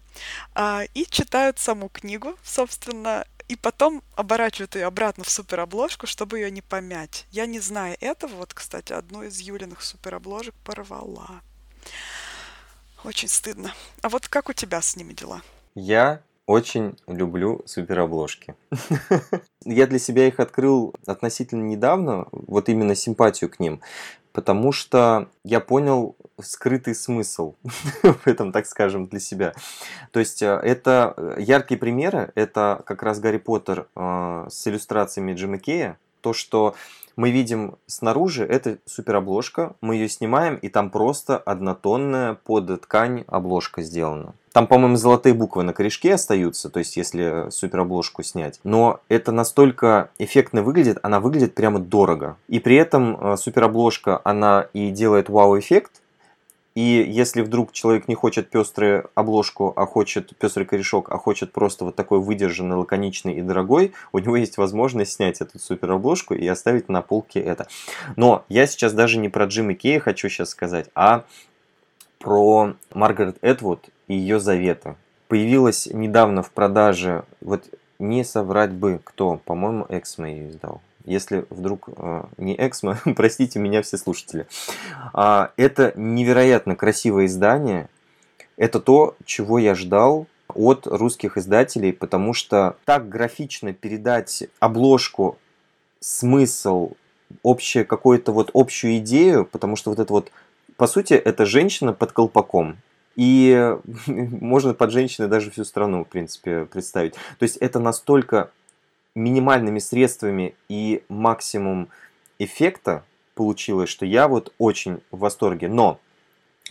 а, и читают саму книгу, собственно, и потом оборачивают ее обратно в суперобложку, чтобы ее не помять. Я не знаю этого. Вот, кстати, одну из Юлиных суперобложек порвала. Очень стыдно. А вот как у тебя с ними дела? Я очень люблю суперобложки. [LAUGHS] Я для себя их открыл относительно недавно, вот именно симпатию к ним, потому что я понял скрытый смысл [LAUGHS] в этом, так скажем, для себя. То есть э, это э, яркие примеры, это как раз Гарри Поттер э, с иллюстрациями Джима Кея, то, что мы видим снаружи, это суперобложка, мы ее снимаем, и там просто однотонная под ткань обложка сделана. Там, по-моему, золотые буквы на корешке остаются, то есть если суперобложку снять. Но это настолько эффектно выглядит, она выглядит прямо дорого. И при этом э, суперобложка, она и делает вау-эффект, и если вдруг человек не хочет пеструю обложку, а хочет пестрый корешок, а хочет просто вот такой выдержанный, лаконичный и дорогой, у него есть возможность снять эту супер обложку и оставить на полке это. Но я сейчас даже не про Джима Кея хочу сейчас сказать, а про Маргарет Эдвуд и ее заветы. Появилась недавно в продаже, вот не соврать бы кто, по-моему, Эксмо ее издал если вдруг э, не Эксмо, [LAUGHS] простите меня все слушатели. А, это невероятно красивое издание. Это то, чего я ждал от русских издателей, потому что так графично передать обложку, смысл, общее какую-то вот общую идею, потому что вот это вот, по сути, это женщина под колпаком. И [LAUGHS] можно под женщиной даже всю страну, в принципе, представить. То есть это настолько минимальными средствами и максимум эффекта получилось, что я вот очень в восторге. Но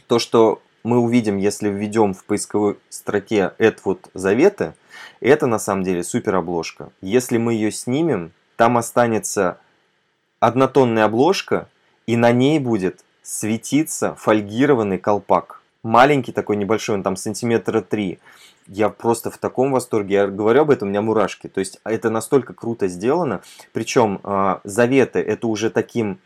то, что мы увидим, если введем в поисковой строке вот заветы, это на самом деле супер обложка. Если мы ее снимем, там останется однотонная обложка, и на ней будет светиться фольгированный колпак. Маленький такой небольшой, он там сантиметра три я просто в таком восторге. Я говорю об этом, у меня мурашки. То есть это настолько круто сделано. Причем э, заветы это уже таким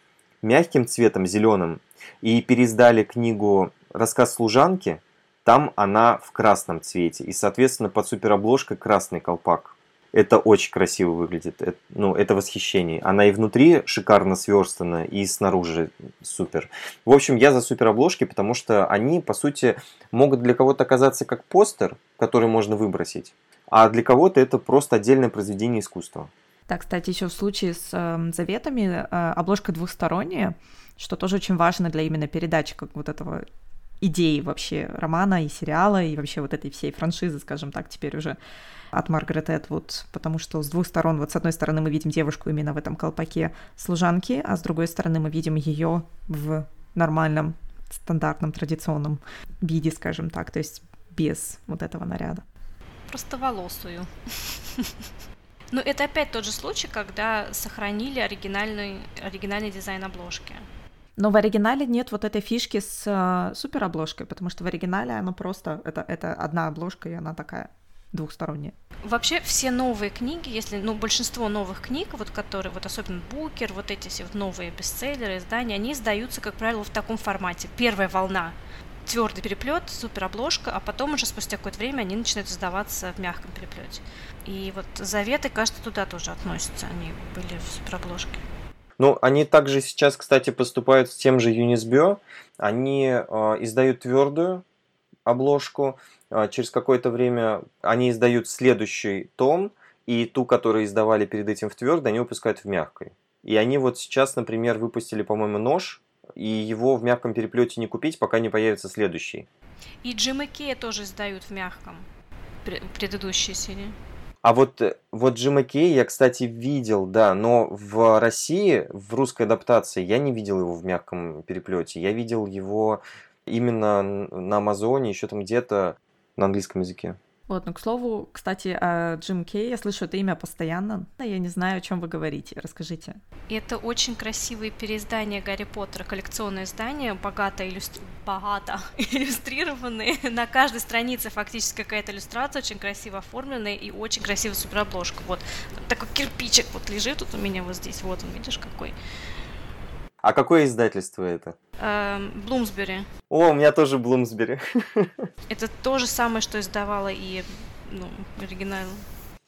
мягким цветом, зеленым. И переиздали книгу «Рассказ служанки». Там она в красном цвете. И, соответственно, под суперобложкой красный колпак. Это очень красиво выглядит. Это, ну, это восхищение. Она и внутри шикарно сверстана, и снаружи супер. В общем, я за суперобложки, потому что они, по сути, могут для кого-то оказаться как постер, который можно выбросить, а для кого-то это просто отдельное произведение искусства. Да, кстати, еще в случае с э, заветами э, обложка двухсторонняя, что тоже очень важно для именно передачи как вот этого идеи вообще романа и сериала, и вообще вот этой всей франшизы, скажем так, теперь уже от Маргарет Этвуд, потому что с двух сторон, вот с одной стороны мы видим девушку именно в этом колпаке служанки, а с другой стороны мы видим ее в нормальном, стандартном, традиционном виде, скажем так, то есть без вот этого наряда. Просто волосую. [LAUGHS] Но это опять тот же случай, когда сохранили оригинальный, оригинальный дизайн обложки. Но в оригинале нет вот этой фишки с э, супер потому что в оригинале оно просто это, это одна обложка, и она такая двухсторонние. Вообще все новые книги, если, ну, большинство новых книг, вот которые, вот особенно Букер, вот эти все новые бестселлеры, издания, они издаются, как правило, в таком формате. Первая волна твердый переплет, супер обложка, а потом уже спустя какое-то время они начинают издаваться в мягком переплете. И вот заветы, кажется, туда тоже относятся, они были в супер обложке. Ну, они также сейчас, кстати, поступают с тем же Юнисбё. Они э, издают твердую обложку, а, через какое-то время они издают следующий том, и ту, которую издавали перед этим в твердой, они выпускают в мягкой. И они вот сейчас, например, выпустили, по-моему, нож, и его в мягком переплете не купить, пока не появится следующий. И Джим Кея тоже издают в мягком, предыдущие серии. А вот, вот Джима Кей я, кстати, видел, да, но в России, в русской адаптации, я не видел его в мягком переплете. Я видел его именно на Амазоне, еще там где-то на английском языке. Вот, ну, к слову, кстати, о Джим Кей, я слышу это имя постоянно, но я не знаю, о чем вы говорите, расскажите. Это очень красивые переиздания Гарри Поттера, коллекционное издание, богато, иллюстри... богато [LAUGHS] иллюстрированные, на каждой странице фактически какая-то иллюстрация, очень красиво оформленная и очень красивая суперобложка, вот, такой кирпичик вот лежит тут у меня вот здесь, вот он, видишь, какой. А какое издательство это? Блумсбери. О, у меня тоже Блумсбери. [LAUGHS] Это то же самое, что издавала и ну, оригинал.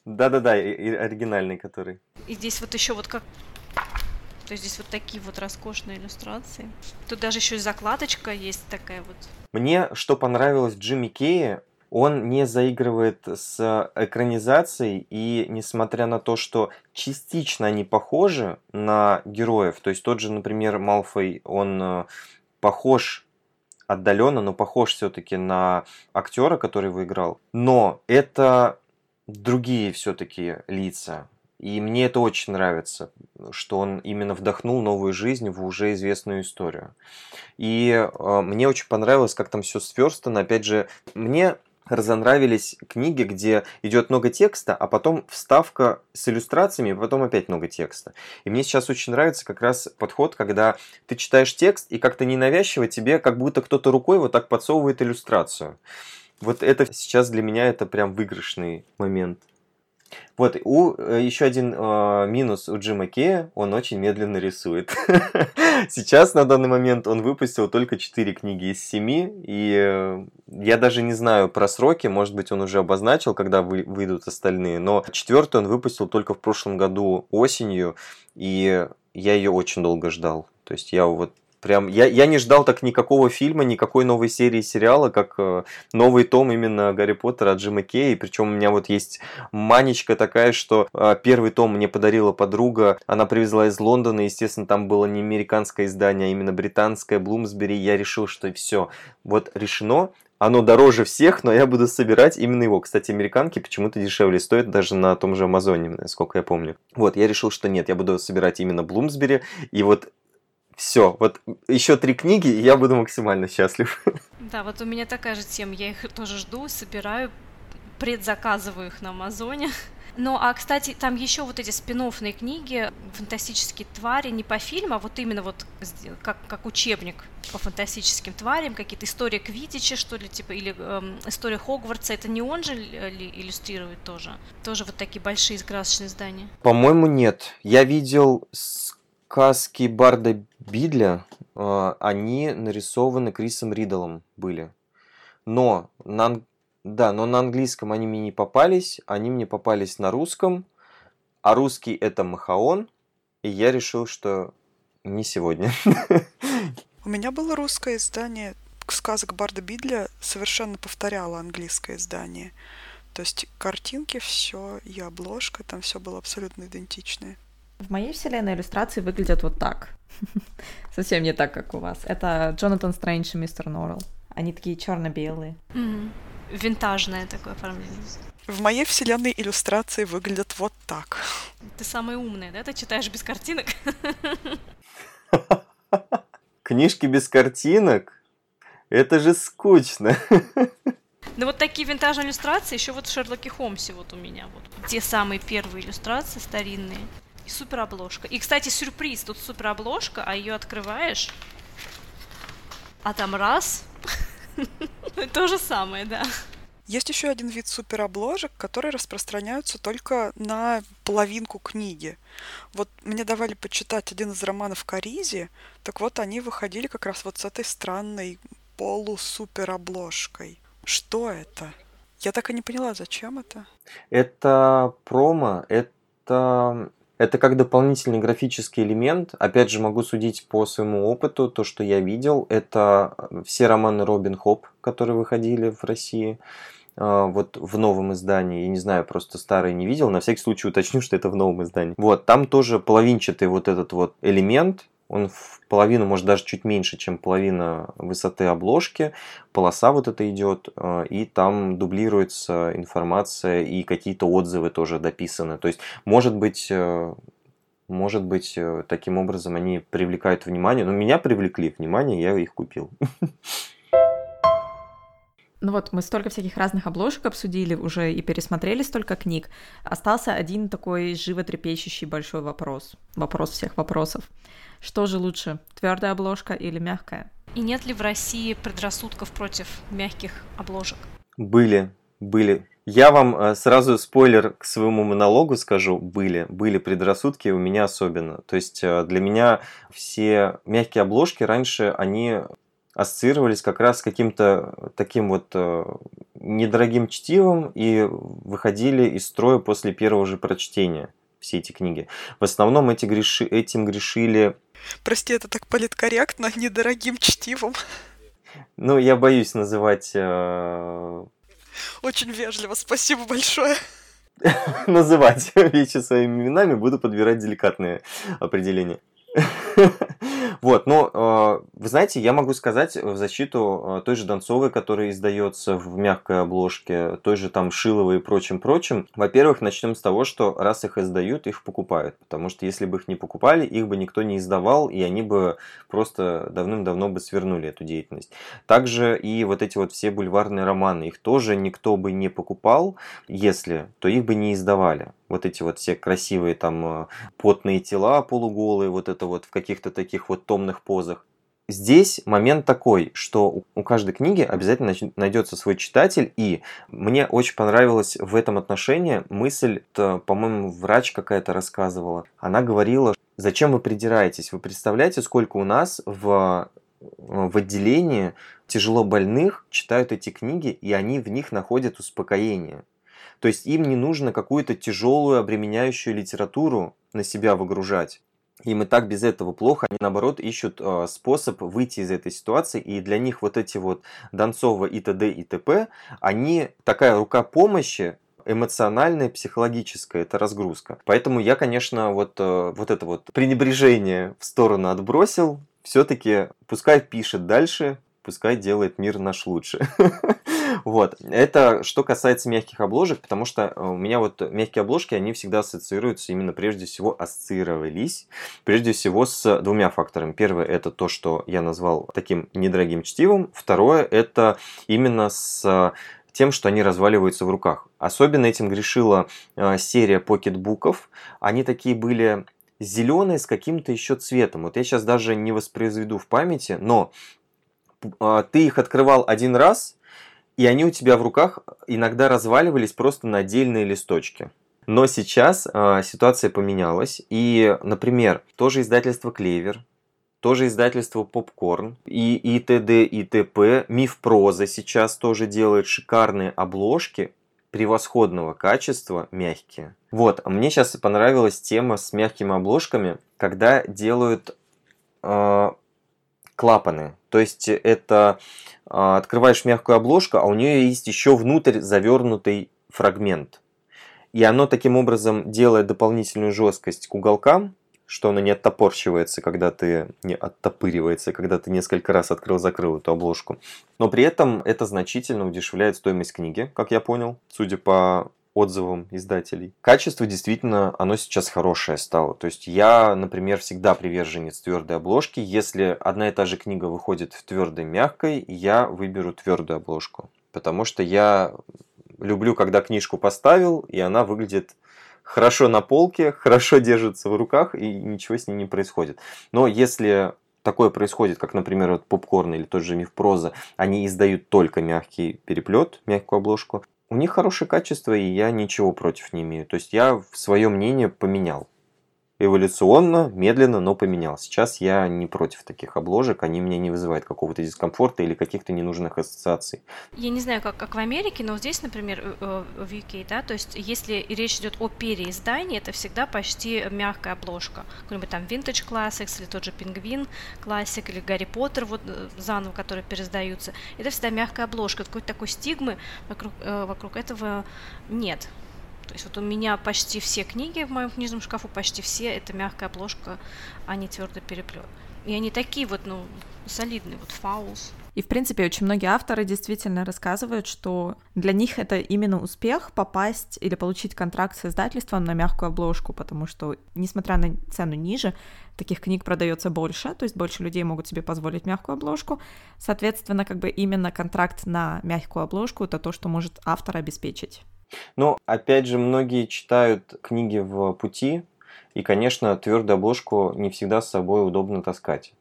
Да-да-да, оригинальный который. И здесь вот еще вот как то есть здесь вот такие вот роскошные иллюстрации. Тут даже еще и закладочка есть такая вот. Мне что понравилось в Джимми Кее, он не заигрывает с экранизацией, и несмотря на то, что частично они похожи на героев, то есть тот же, например, Малфой, он э, похож отдаленно, но похож все-таки на актера, который выиграл. Но это другие все-таки лица. И мне это очень нравится, что он именно вдохнул новую жизнь в уже известную историю. И э, мне очень понравилось, как там все сверстано. Опять же, мне разонравились книги, где идет много текста, а потом вставка с иллюстрациями, потом опять много текста. И мне сейчас очень нравится как раз подход, когда ты читаешь текст, и как-то ненавязчиво тебе, как будто кто-то рукой вот так подсовывает иллюстрацию. Вот это сейчас для меня это прям выигрышный момент. Вот, у, э, еще один э, минус у Джима Кея, он очень медленно рисует. [LAUGHS] Сейчас, на данный момент, он выпустил только 4 книги из 7, и э, я даже не знаю про сроки, может быть, он уже обозначил, когда вы, выйдут остальные, но четвертую он выпустил только в прошлом году осенью, и я ее очень долго ждал. То есть я вот Прям я, я не ждал так никакого фильма, никакой новой серии сериала, как э, новый том именно Гарри Поттера от Джима Кей. Причем у меня вот есть манечка такая, что э, первый том мне подарила подруга. Она привезла из Лондона. Естественно, там было не американское издание, а именно британское, Блумсбери. Я решил, что все, вот решено. Оно дороже всех, но я буду собирать именно его. Кстати, американки почему-то дешевле стоят даже на том же Амазоне, насколько я помню. Вот, я решил, что нет, я буду собирать именно Блумсбери. И вот все, вот еще три книги, и я буду максимально счастлив. Да, вот у меня такая же тема. Я их тоже жду, собираю, предзаказываю их на Амазоне. Ну, а, кстати, там еще вот эти спин книги, фантастические твари, не по фильму, а вот именно вот как, как учебник по фантастическим тварям, какие-то истории Квидича, что ли, типа, или эм, история Хогвартса, это не он же ли иллюстрирует тоже? Тоже вот такие большие красочные здания? По-моему, нет. Я видел сказки Барда Бидля, э, они нарисованы Крисом Риддлом были. Но на, да, но на английском они мне не попались, они мне попались на русском, а русский это Махаон, и я решил, что не сегодня. У меня было русское издание сказок Барда Бидля, совершенно повторяло английское издание. То есть картинки, все и обложка, там все было абсолютно идентичное. В моей вселенной иллюстрации выглядят вот так. [LAUGHS] Совсем не так, как у вас. Это Джонатан Стрэндж и Мистер Норрелл. Они такие черно-белые. Винтажное такое оформление. В моей вселенной иллюстрации выглядят вот так. Ты самый умный, да? Ты читаешь без картинок? [LAUGHS] Книжки без картинок? Это же скучно. [LAUGHS] Ну вот такие винтажные иллюстрации еще вот в Шерлоке Холмсе вот у меня вот. Те самые первые иллюстрации старинные. И суперобложка. И, кстати, сюрприз. Тут суперобложка, а ее открываешь, а там раз. [LAUGHS] То же самое, да. Есть еще один вид суперобложек, которые распространяются только на половинку книги. Вот мне давали почитать один из романов Каризи, так вот они выходили как раз вот с этой странной полусуперобложкой. Что это? Я так и не поняла, зачем это. Это промо, это, это как дополнительный графический элемент. Опять же, могу судить по своему опыту, то, что я видел. Это все романы Робин Хоп, которые выходили в России. а, Вот в новом издании, я не знаю, просто старый не видел, на всякий случай уточню, что это в новом издании. Вот, там тоже половинчатый вот этот вот элемент, он в половину, может даже чуть меньше, чем половина высоты обложки, полоса вот это идет, э, и там дублируется информация и какие-то отзывы тоже дописаны. То есть, может быть, э, может быть, э, таким образом они привлекают внимание. Но меня привлекли внимание, я их купил. Ну вот, мы столько всяких разных обложек обсудили уже и пересмотрели столько книг. Остался один такой животрепещущий большой вопрос. Вопрос всех вопросов. Что же лучше, твердая обложка или мягкая? И нет ли в России предрассудков против мягких обложек? Были, были. Я вам э, сразу спойлер к своему монологу скажу. Были, были предрассудки у меня особенно. То есть э, для меня все мягкие обложки раньше, они ассоциировались как раз с каким-то таким вот э, недорогим чтивом и выходили из строя после первого же прочтения все эти книги. В основном эти греши, этим грешили Прости, это так политкорректно, [LAUGHS] недорогим чтивом. Ну, я боюсь называть э, Очень вежливо, спасибо большое. [LAUGHS] [LAUGHS] называть вещи своими именами, буду подбирать деликатные определения. Вот, но э, вы знаете, я могу сказать в защиту э, той же Донцовой, которая издается в мягкой обложке, той же там Шиловой и прочим-прочим. Во-первых, начнем с того, что раз их издают, их покупают. Потому что если бы их не покупали, их бы никто не издавал, и они бы просто давным-давно бы свернули эту деятельность. Также и вот эти вот все бульварные романы, их тоже никто бы не покупал, если, то их бы не издавали вот эти вот все красивые там э, потные тела полуголые, вот это вот в каких-то таких вот томных позах. Здесь момент такой, что у- каждой книги обязательно найдется свой читатель, и мне очень понравилась в этом отношении мысль, по-моему, врач какая-то рассказывала. Она говорила, зачем вы придираетесь? Вы представляете, сколько у нас в, в отделении тяжело больных читают эти книги, и они в них находят успокоение. То есть им не нужно какую-то тяжелую, обременяющую литературу на себя выгружать. Им и так без этого плохо, они наоборот ищут э, способ выйти из этой ситуации, и для них вот эти вот Донцова и т.д. и т.п., они такая рука помощи, эмоциональная, психологическая, это разгрузка. Поэтому я, конечно, вот, э, вот это вот пренебрежение в сторону отбросил, все-таки пускай пишет дальше, пускай делает мир наш лучше. [LAUGHS] Вот. Это что касается мягких обложек, потому что у меня вот мягкие обложки, они всегда ассоциируются именно прежде всего, ассоциировались прежде всего с двумя факторами. Первое это то, что я назвал таким недорогим чтивом. Второе это именно с тем, что они разваливаются в руках. Особенно этим грешила э, серия покетбуков. Они такие были зеленые с каким-то еще цветом. Вот я сейчас даже не воспроизведу в памяти, но э, ты их открывал один раз, и они у тебя в руках иногда разваливались просто на отдельные листочки. Но сейчас э, ситуация поменялась, и, например, тоже издательство Клевер, тоже издательство Попкорн, и, и т.д. и т.п. Миф проза сейчас тоже делает шикарные обложки превосходного качества, мягкие. Вот, а мне сейчас понравилась тема с мягкими обложками, когда делают э, клапаны. То есть это э, открываешь мягкую обложку, а у нее есть еще внутрь завернутый фрагмент. И оно таким образом делает дополнительную жесткость к уголкам, что она не оттопорчивается, когда ты не оттопыривается, когда ты несколько раз открыл-закрыл эту обложку. Но при этом это значительно удешевляет стоимость книги, как я понял, судя по отзывам издателей. Качество действительно, оно сейчас хорошее стало. То есть я, например, всегда приверженец твердой обложки. Если одна и та же книга выходит в твердой мягкой, я выберу твердую обложку. Потому что я люблю, когда книжку поставил, и она выглядит хорошо на полке, [LAUGHS] хорошо держится в руках, и ничего с ней не происходит. Но если такое происходит, как, например, вот попкорн или тот же миф проза, они издают только мягкий переплет, мягкую обложку, у них хорошее качество, и я ничего против не имею. То есть я свое мнение поменял эволюционно, медленно, но поменял. Сейчас я не против таких обложек, они меня не вызывают какого-то дискомфорта или каких-то ненужных ассоциаций. Я не знаю, как, как в Америке, но здесь, например, э, э, в UK, да, то есть если речь идет о переиздании, это всегда почти мягкая обложка. Какой-нибудь там Vintage Classics или тот же Пингвин Classic или Гарри Поттер вот э, заново, которые переиздаются. Это всегда мягкая обложка. Какой-то такой стигмы вокруг, вокруг этого нет. То есть вот у меня почти все книги в моем книжном шкафу, почти все это мягкая обложка, а не твердый переплет. И они такие вот, ну, солидные, вот фаулс. И, в принципе, очень многие авторы действительно рассказывают, что для них это именно успех попасть или получить контракт с издательством на мягкую обложку, потому что, несмотря на цену ниже, таких книг продается больше, то есть больше людей могут себе позволить мягкую обложку. Соответственно, как бы именно контракт на мягкую обложку — это то, что может автор обеспечить. Но, опять же, многие читают книги в пути, и, конечно, твердую обложку не всегда с собой удобно таскать.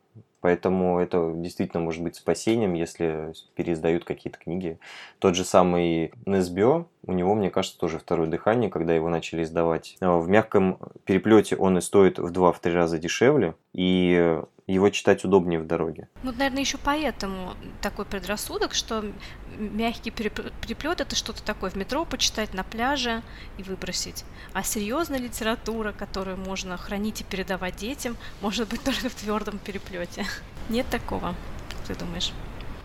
Поэтому это действительно может быть спасением, если переиздают какие-то книги. Тот же самый Несбио, у него, мне кажется, тоже второе дыхание, когда его начали издавать. В мягком переплете он и стоит в 2-3 раза дешевле, и его читать удобнее в дороге. Ну, наверное, еще поэтому такой предрассудок, что мягкий переплет это что-то такое в метро почитать на пляже и выбросить. А серьезная литература, которую можно хранить и передавать детям, может быть [LAUGHS] только в твердом переплете. Нет такого, как ты думаешь?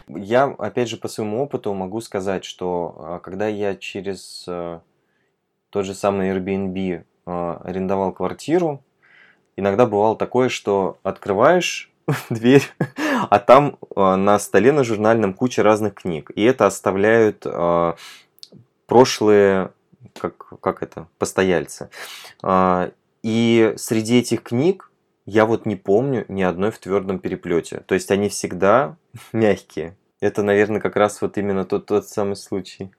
Я, опять же, по своему опыту могу сказать, что а, когда я через э, тот же самый Airbnb э, арендовал квартиру, иногда бывало такое, что открываешь [LAUGHS] дверь, а там э, на столе на журнальном куча разных книг. И это оставляют прошлые, как, как это, постояльцы. Э, и среди этих книг я вот не помню ни одной в твердом переплете. То есть они всегда [LAUGHS] мягкие. Это, наверное, как раз вот именно тот, тот самый случай.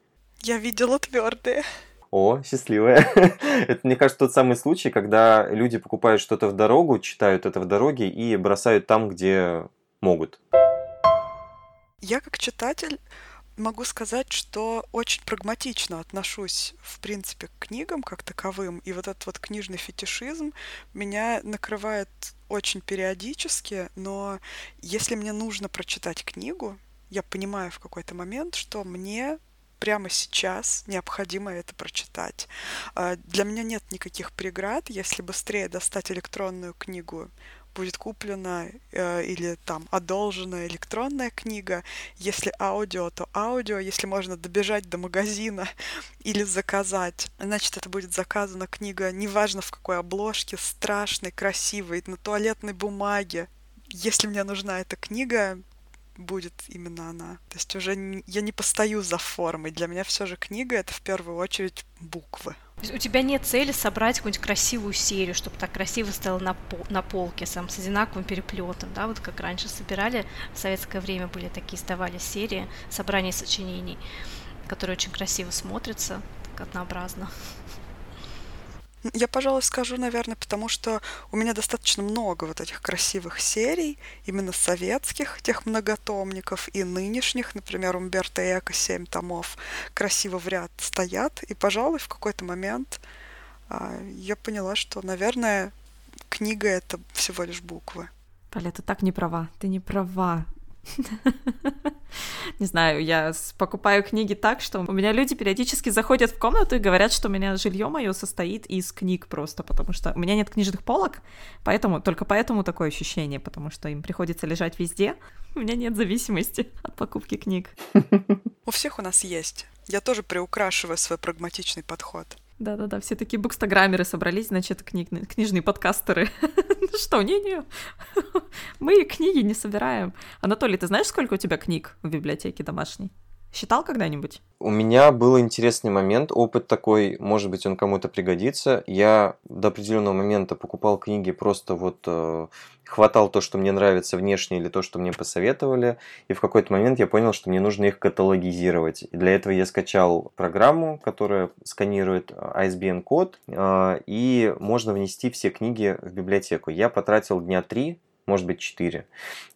Я видела твердые. О, счастливая. [LAUGHS] это, мне кажется, тот самый случай, когда люди покупают что-то в дорогу, читают это в дороге и бросают там, где могут. Я как читатель могу сказать, что очень прагматично отношусь, в принципе, к книгам как таковым. И вот этот вот книжный фетишизм меня накрывает очень периодически, но если мне нужно прочитать книгу, я понимаю в какой-то момент, что мне прямо сейчас необходимо это прочитать. А, для меня нет никаких преград, если быстрее достать электронную книгу будет куплена э, или там одолжена электронная книга. Если аудио, то аудио. Если можно добежать до магазина [LAUGHS] или заказать, значит, это будет заказана книга, неважно в какой обложке, страшной, красивой, на туалетной бумаге. Если мне нужна эта книга, будет именно она. То есть уже я не постою за формой. Для меня все же книга это в первую очередь буквы. У тебя нет цели собрать какую-нибудь красивую серию, чтобы так красиво стало на, пол, на полке, сам с одинаковым переплетом, да, вот как раньше собирали, в советское время были такие, сдавали серии, собрания сочинений, которые очень красиво смотрятся, так однообразно. Я, пожалуй, скажу, наверное, потому что у меня достаточно много вот этих красивых серий, именно советских, тех многотомников, и нынешних, например, Умберто Эко, семь томов, красиво в ряд стоят. И, пожалуй, в какой-то момент а, я поняла, что, наверное, книга — это всего лишь буквы. Поля, ты так не права, ты не права. [LAUGHS] Не знаю, я покупаю книги так, что у меня люди периодически заходят в комнату и говорят, что у меня жилье мое состоит из книг просто, потому что у меня нет книжных полок, поэтому только поэтому такое ощущение, потому что им приходится лежать везде. У меня нет зависимости [LAUGHS] от покупки книг. [LAUGHS] У всех у нас есть. Я тоже приукрашиваю свой прагматичный подход. Да-да-да, все такие букстаграммеры собрались, значит, книг, книжные подкастеры. [LAUGHS] Ну что, не-не, [LAUGHS] мы книги не собираем. Анатолий, ты знаешь, сколько у тебя книг в библиотеке домашней? Считал когда-нибудь? У меня был интересный момент, опыт такой, может быть, он кому-то пригодится. Я до определенного момента покупал книги просто вот э, хватал то, что мне нравится внешне или то, что мне посоветовали, и в какой-то момент я понял, что мне нужно их каталогизировать. И для этого я скачал программу, которая сканирует ISBN-код, э, и можно внести все книги в библиотеку. Я потратил дня три может быть, 4.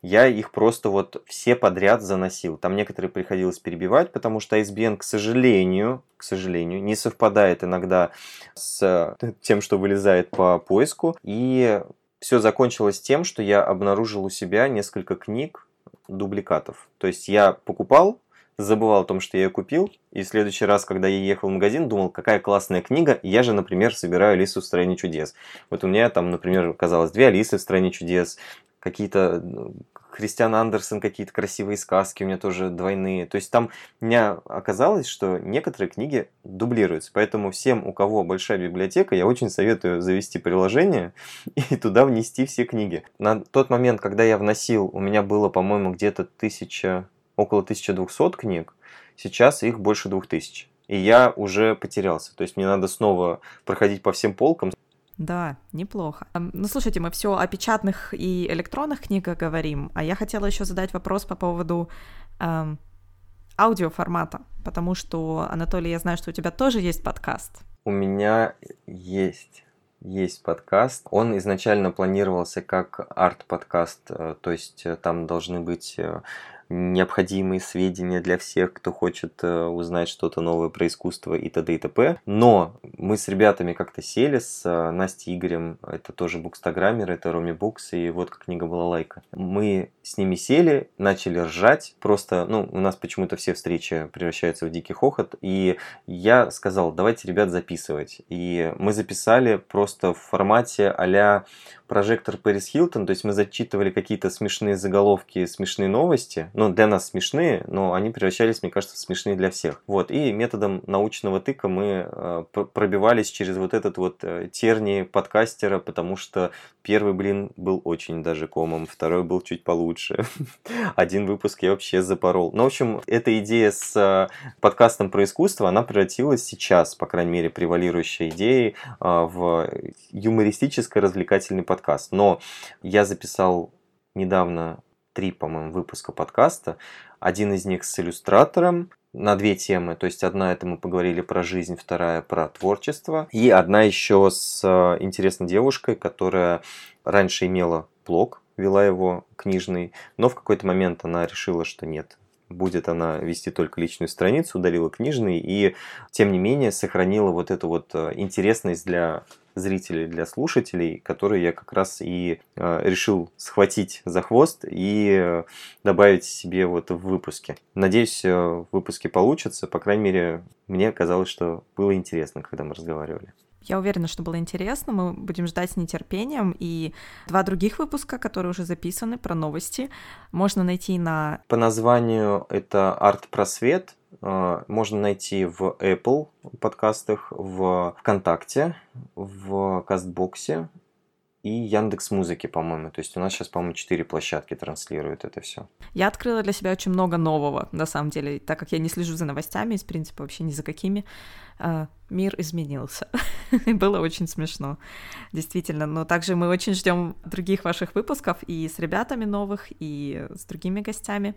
Я их просто вот все подряд заносил. Там некоторые приходилось перебивать, потому что ISBN, к сожалению, к сожалению, не совпадает иногда с тем, что вылезает по поиску. И все закончилось тем, что я обнаружил у себя несколько книг дубликатов. То есть я покупал, забывал о том, что я ее купил, и в следующий раз, когда я ехал в магазин, думал, какая классная книга, я же, например, собираю Алису в стране чудес. Вот у меня там, например, оказалось две Алисы в стране чудес, какие-то ну, Христиан Андерсон, какие-то красивые сказки у меня тоже двойные. То есть там у меня оказалось, что некоторые книги дублируются. Поэтому всем, у кого большая библиотека, я очень советую завести приложение [LAUGHS] и туда внести все книги. На тот момент, когда я вносил, у меня было, по-моему, где-то тысяча около 1200 книг, сейчас их больше 2000. И я уже потерялся. То есть мне надо снова проходить по всем полкам. Да, неплохо. Ну, слушайте, мы все о печатных и электронных книгах говорим, а я хотела еще задать вопрос по поводу эм, аудиоформата, потому что, Анатолий, я знаю, что у тебя тоже есть подкаст. У меня есть есть подкаст. Он изначально планировался как арт-подкаст, э, то есть э, там должны быть э, необходимые сведения для всех, кто хочет э, узнать что-то новое про искусство и т.д. и т.п. Но мы с ребятами как-то сели, с э, Настей Игорем, это тоже букстаграммер, это Роми Букс, и вот как книга была лайка. Мы с ними сели, начали ржать, просто, ну, у нас почему-то все встречи превращаются в дикий хохот, и я сказал, давайте, ребят, записывать. И мы записали просто в формате а прожектор Пэрис Хилтон, то есть мы зачитывали какие-то смешные заголовки, смешные новости, ну, для нас смешные, но они превращались, мне кажется, в смешные для всех. Вот, и методом научного тыка мы э, пробивались через вот этот вот э, терни подкастера, потому что первый, блин, был очень даже комом, второй был чуть получше, [LAUGHS] один выпуск я вообще запорол. Ну, в общем, эта идея с э, подкастом про искусство, она превратилась сейчас, по крайней мере, превалирующей идеей э, в юмористическо-развлекательный подкаст подкаст. Но я записал недавно три, по-моему, выпуска подкаста. Один из них с иллюстратором на две темы. То есть одна это мы поговорили про жизнь, вторая про творчество. И одна еще с э, интересной девушкой, которая раньше имела блог, вела его книжный, но в какой-то момент она решила, что нет, будет она вести только личную страницу, удалила книжный и, тем не менее, сохранила вот эту вот э, интересность для зрителей, для слушателей, которые я как раз и э, решил схватить за хвост и э, добавить себе вот в выпуске. Надеюсь, в выпуске получится. По крайней мере, мне казалось, что было интересно, когда мы разговаривали. Я уверена, что было интересно. Мы будем ждать с нетерпением. И два других выпуска, которые уже записаны про новости, можно найти на... По названию это «Арт-просвет». А, можно найти в Apple подкастах, в ВКонтакте, в Кастбоксе и Яндекс Музыки, по-моему. То есть у нас сейчас, по-моему, четыре площадки транслируют это все. Я открыла для себя очень много нового, на самом деле, так как я не слежу за новостями, из принципа вообще ни за какими. А, мир изменился. [LAUGHS] Было очень смешно, действительно. Но также мы очень ждем других ваших выпусков и с ребятами новых, и с другими гостями.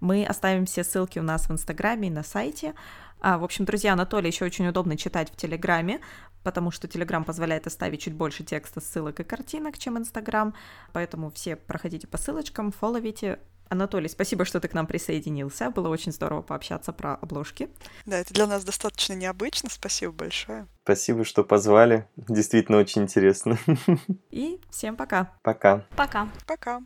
Мы оставим все ссылки у нас в Инстаграме и на сайте. А, в общем, друзья, Анатолий еще очень удобно читать в Телеграме, потому что Телеграм позволяет оставить чуть больше текста, ссылок и картинок, чем Инстаграм. Поэтому все проходите по ссылочкам, фолловите. Анатолий, спасибо, что ты к нам присоединился. Было очень здорово пообщаться про обложки. Да, это для нас достаточно необычно. Спасибо большое. Спасибо, что позвали. Действительно очень интересно. И всем пока. Пока. Пока. Пока.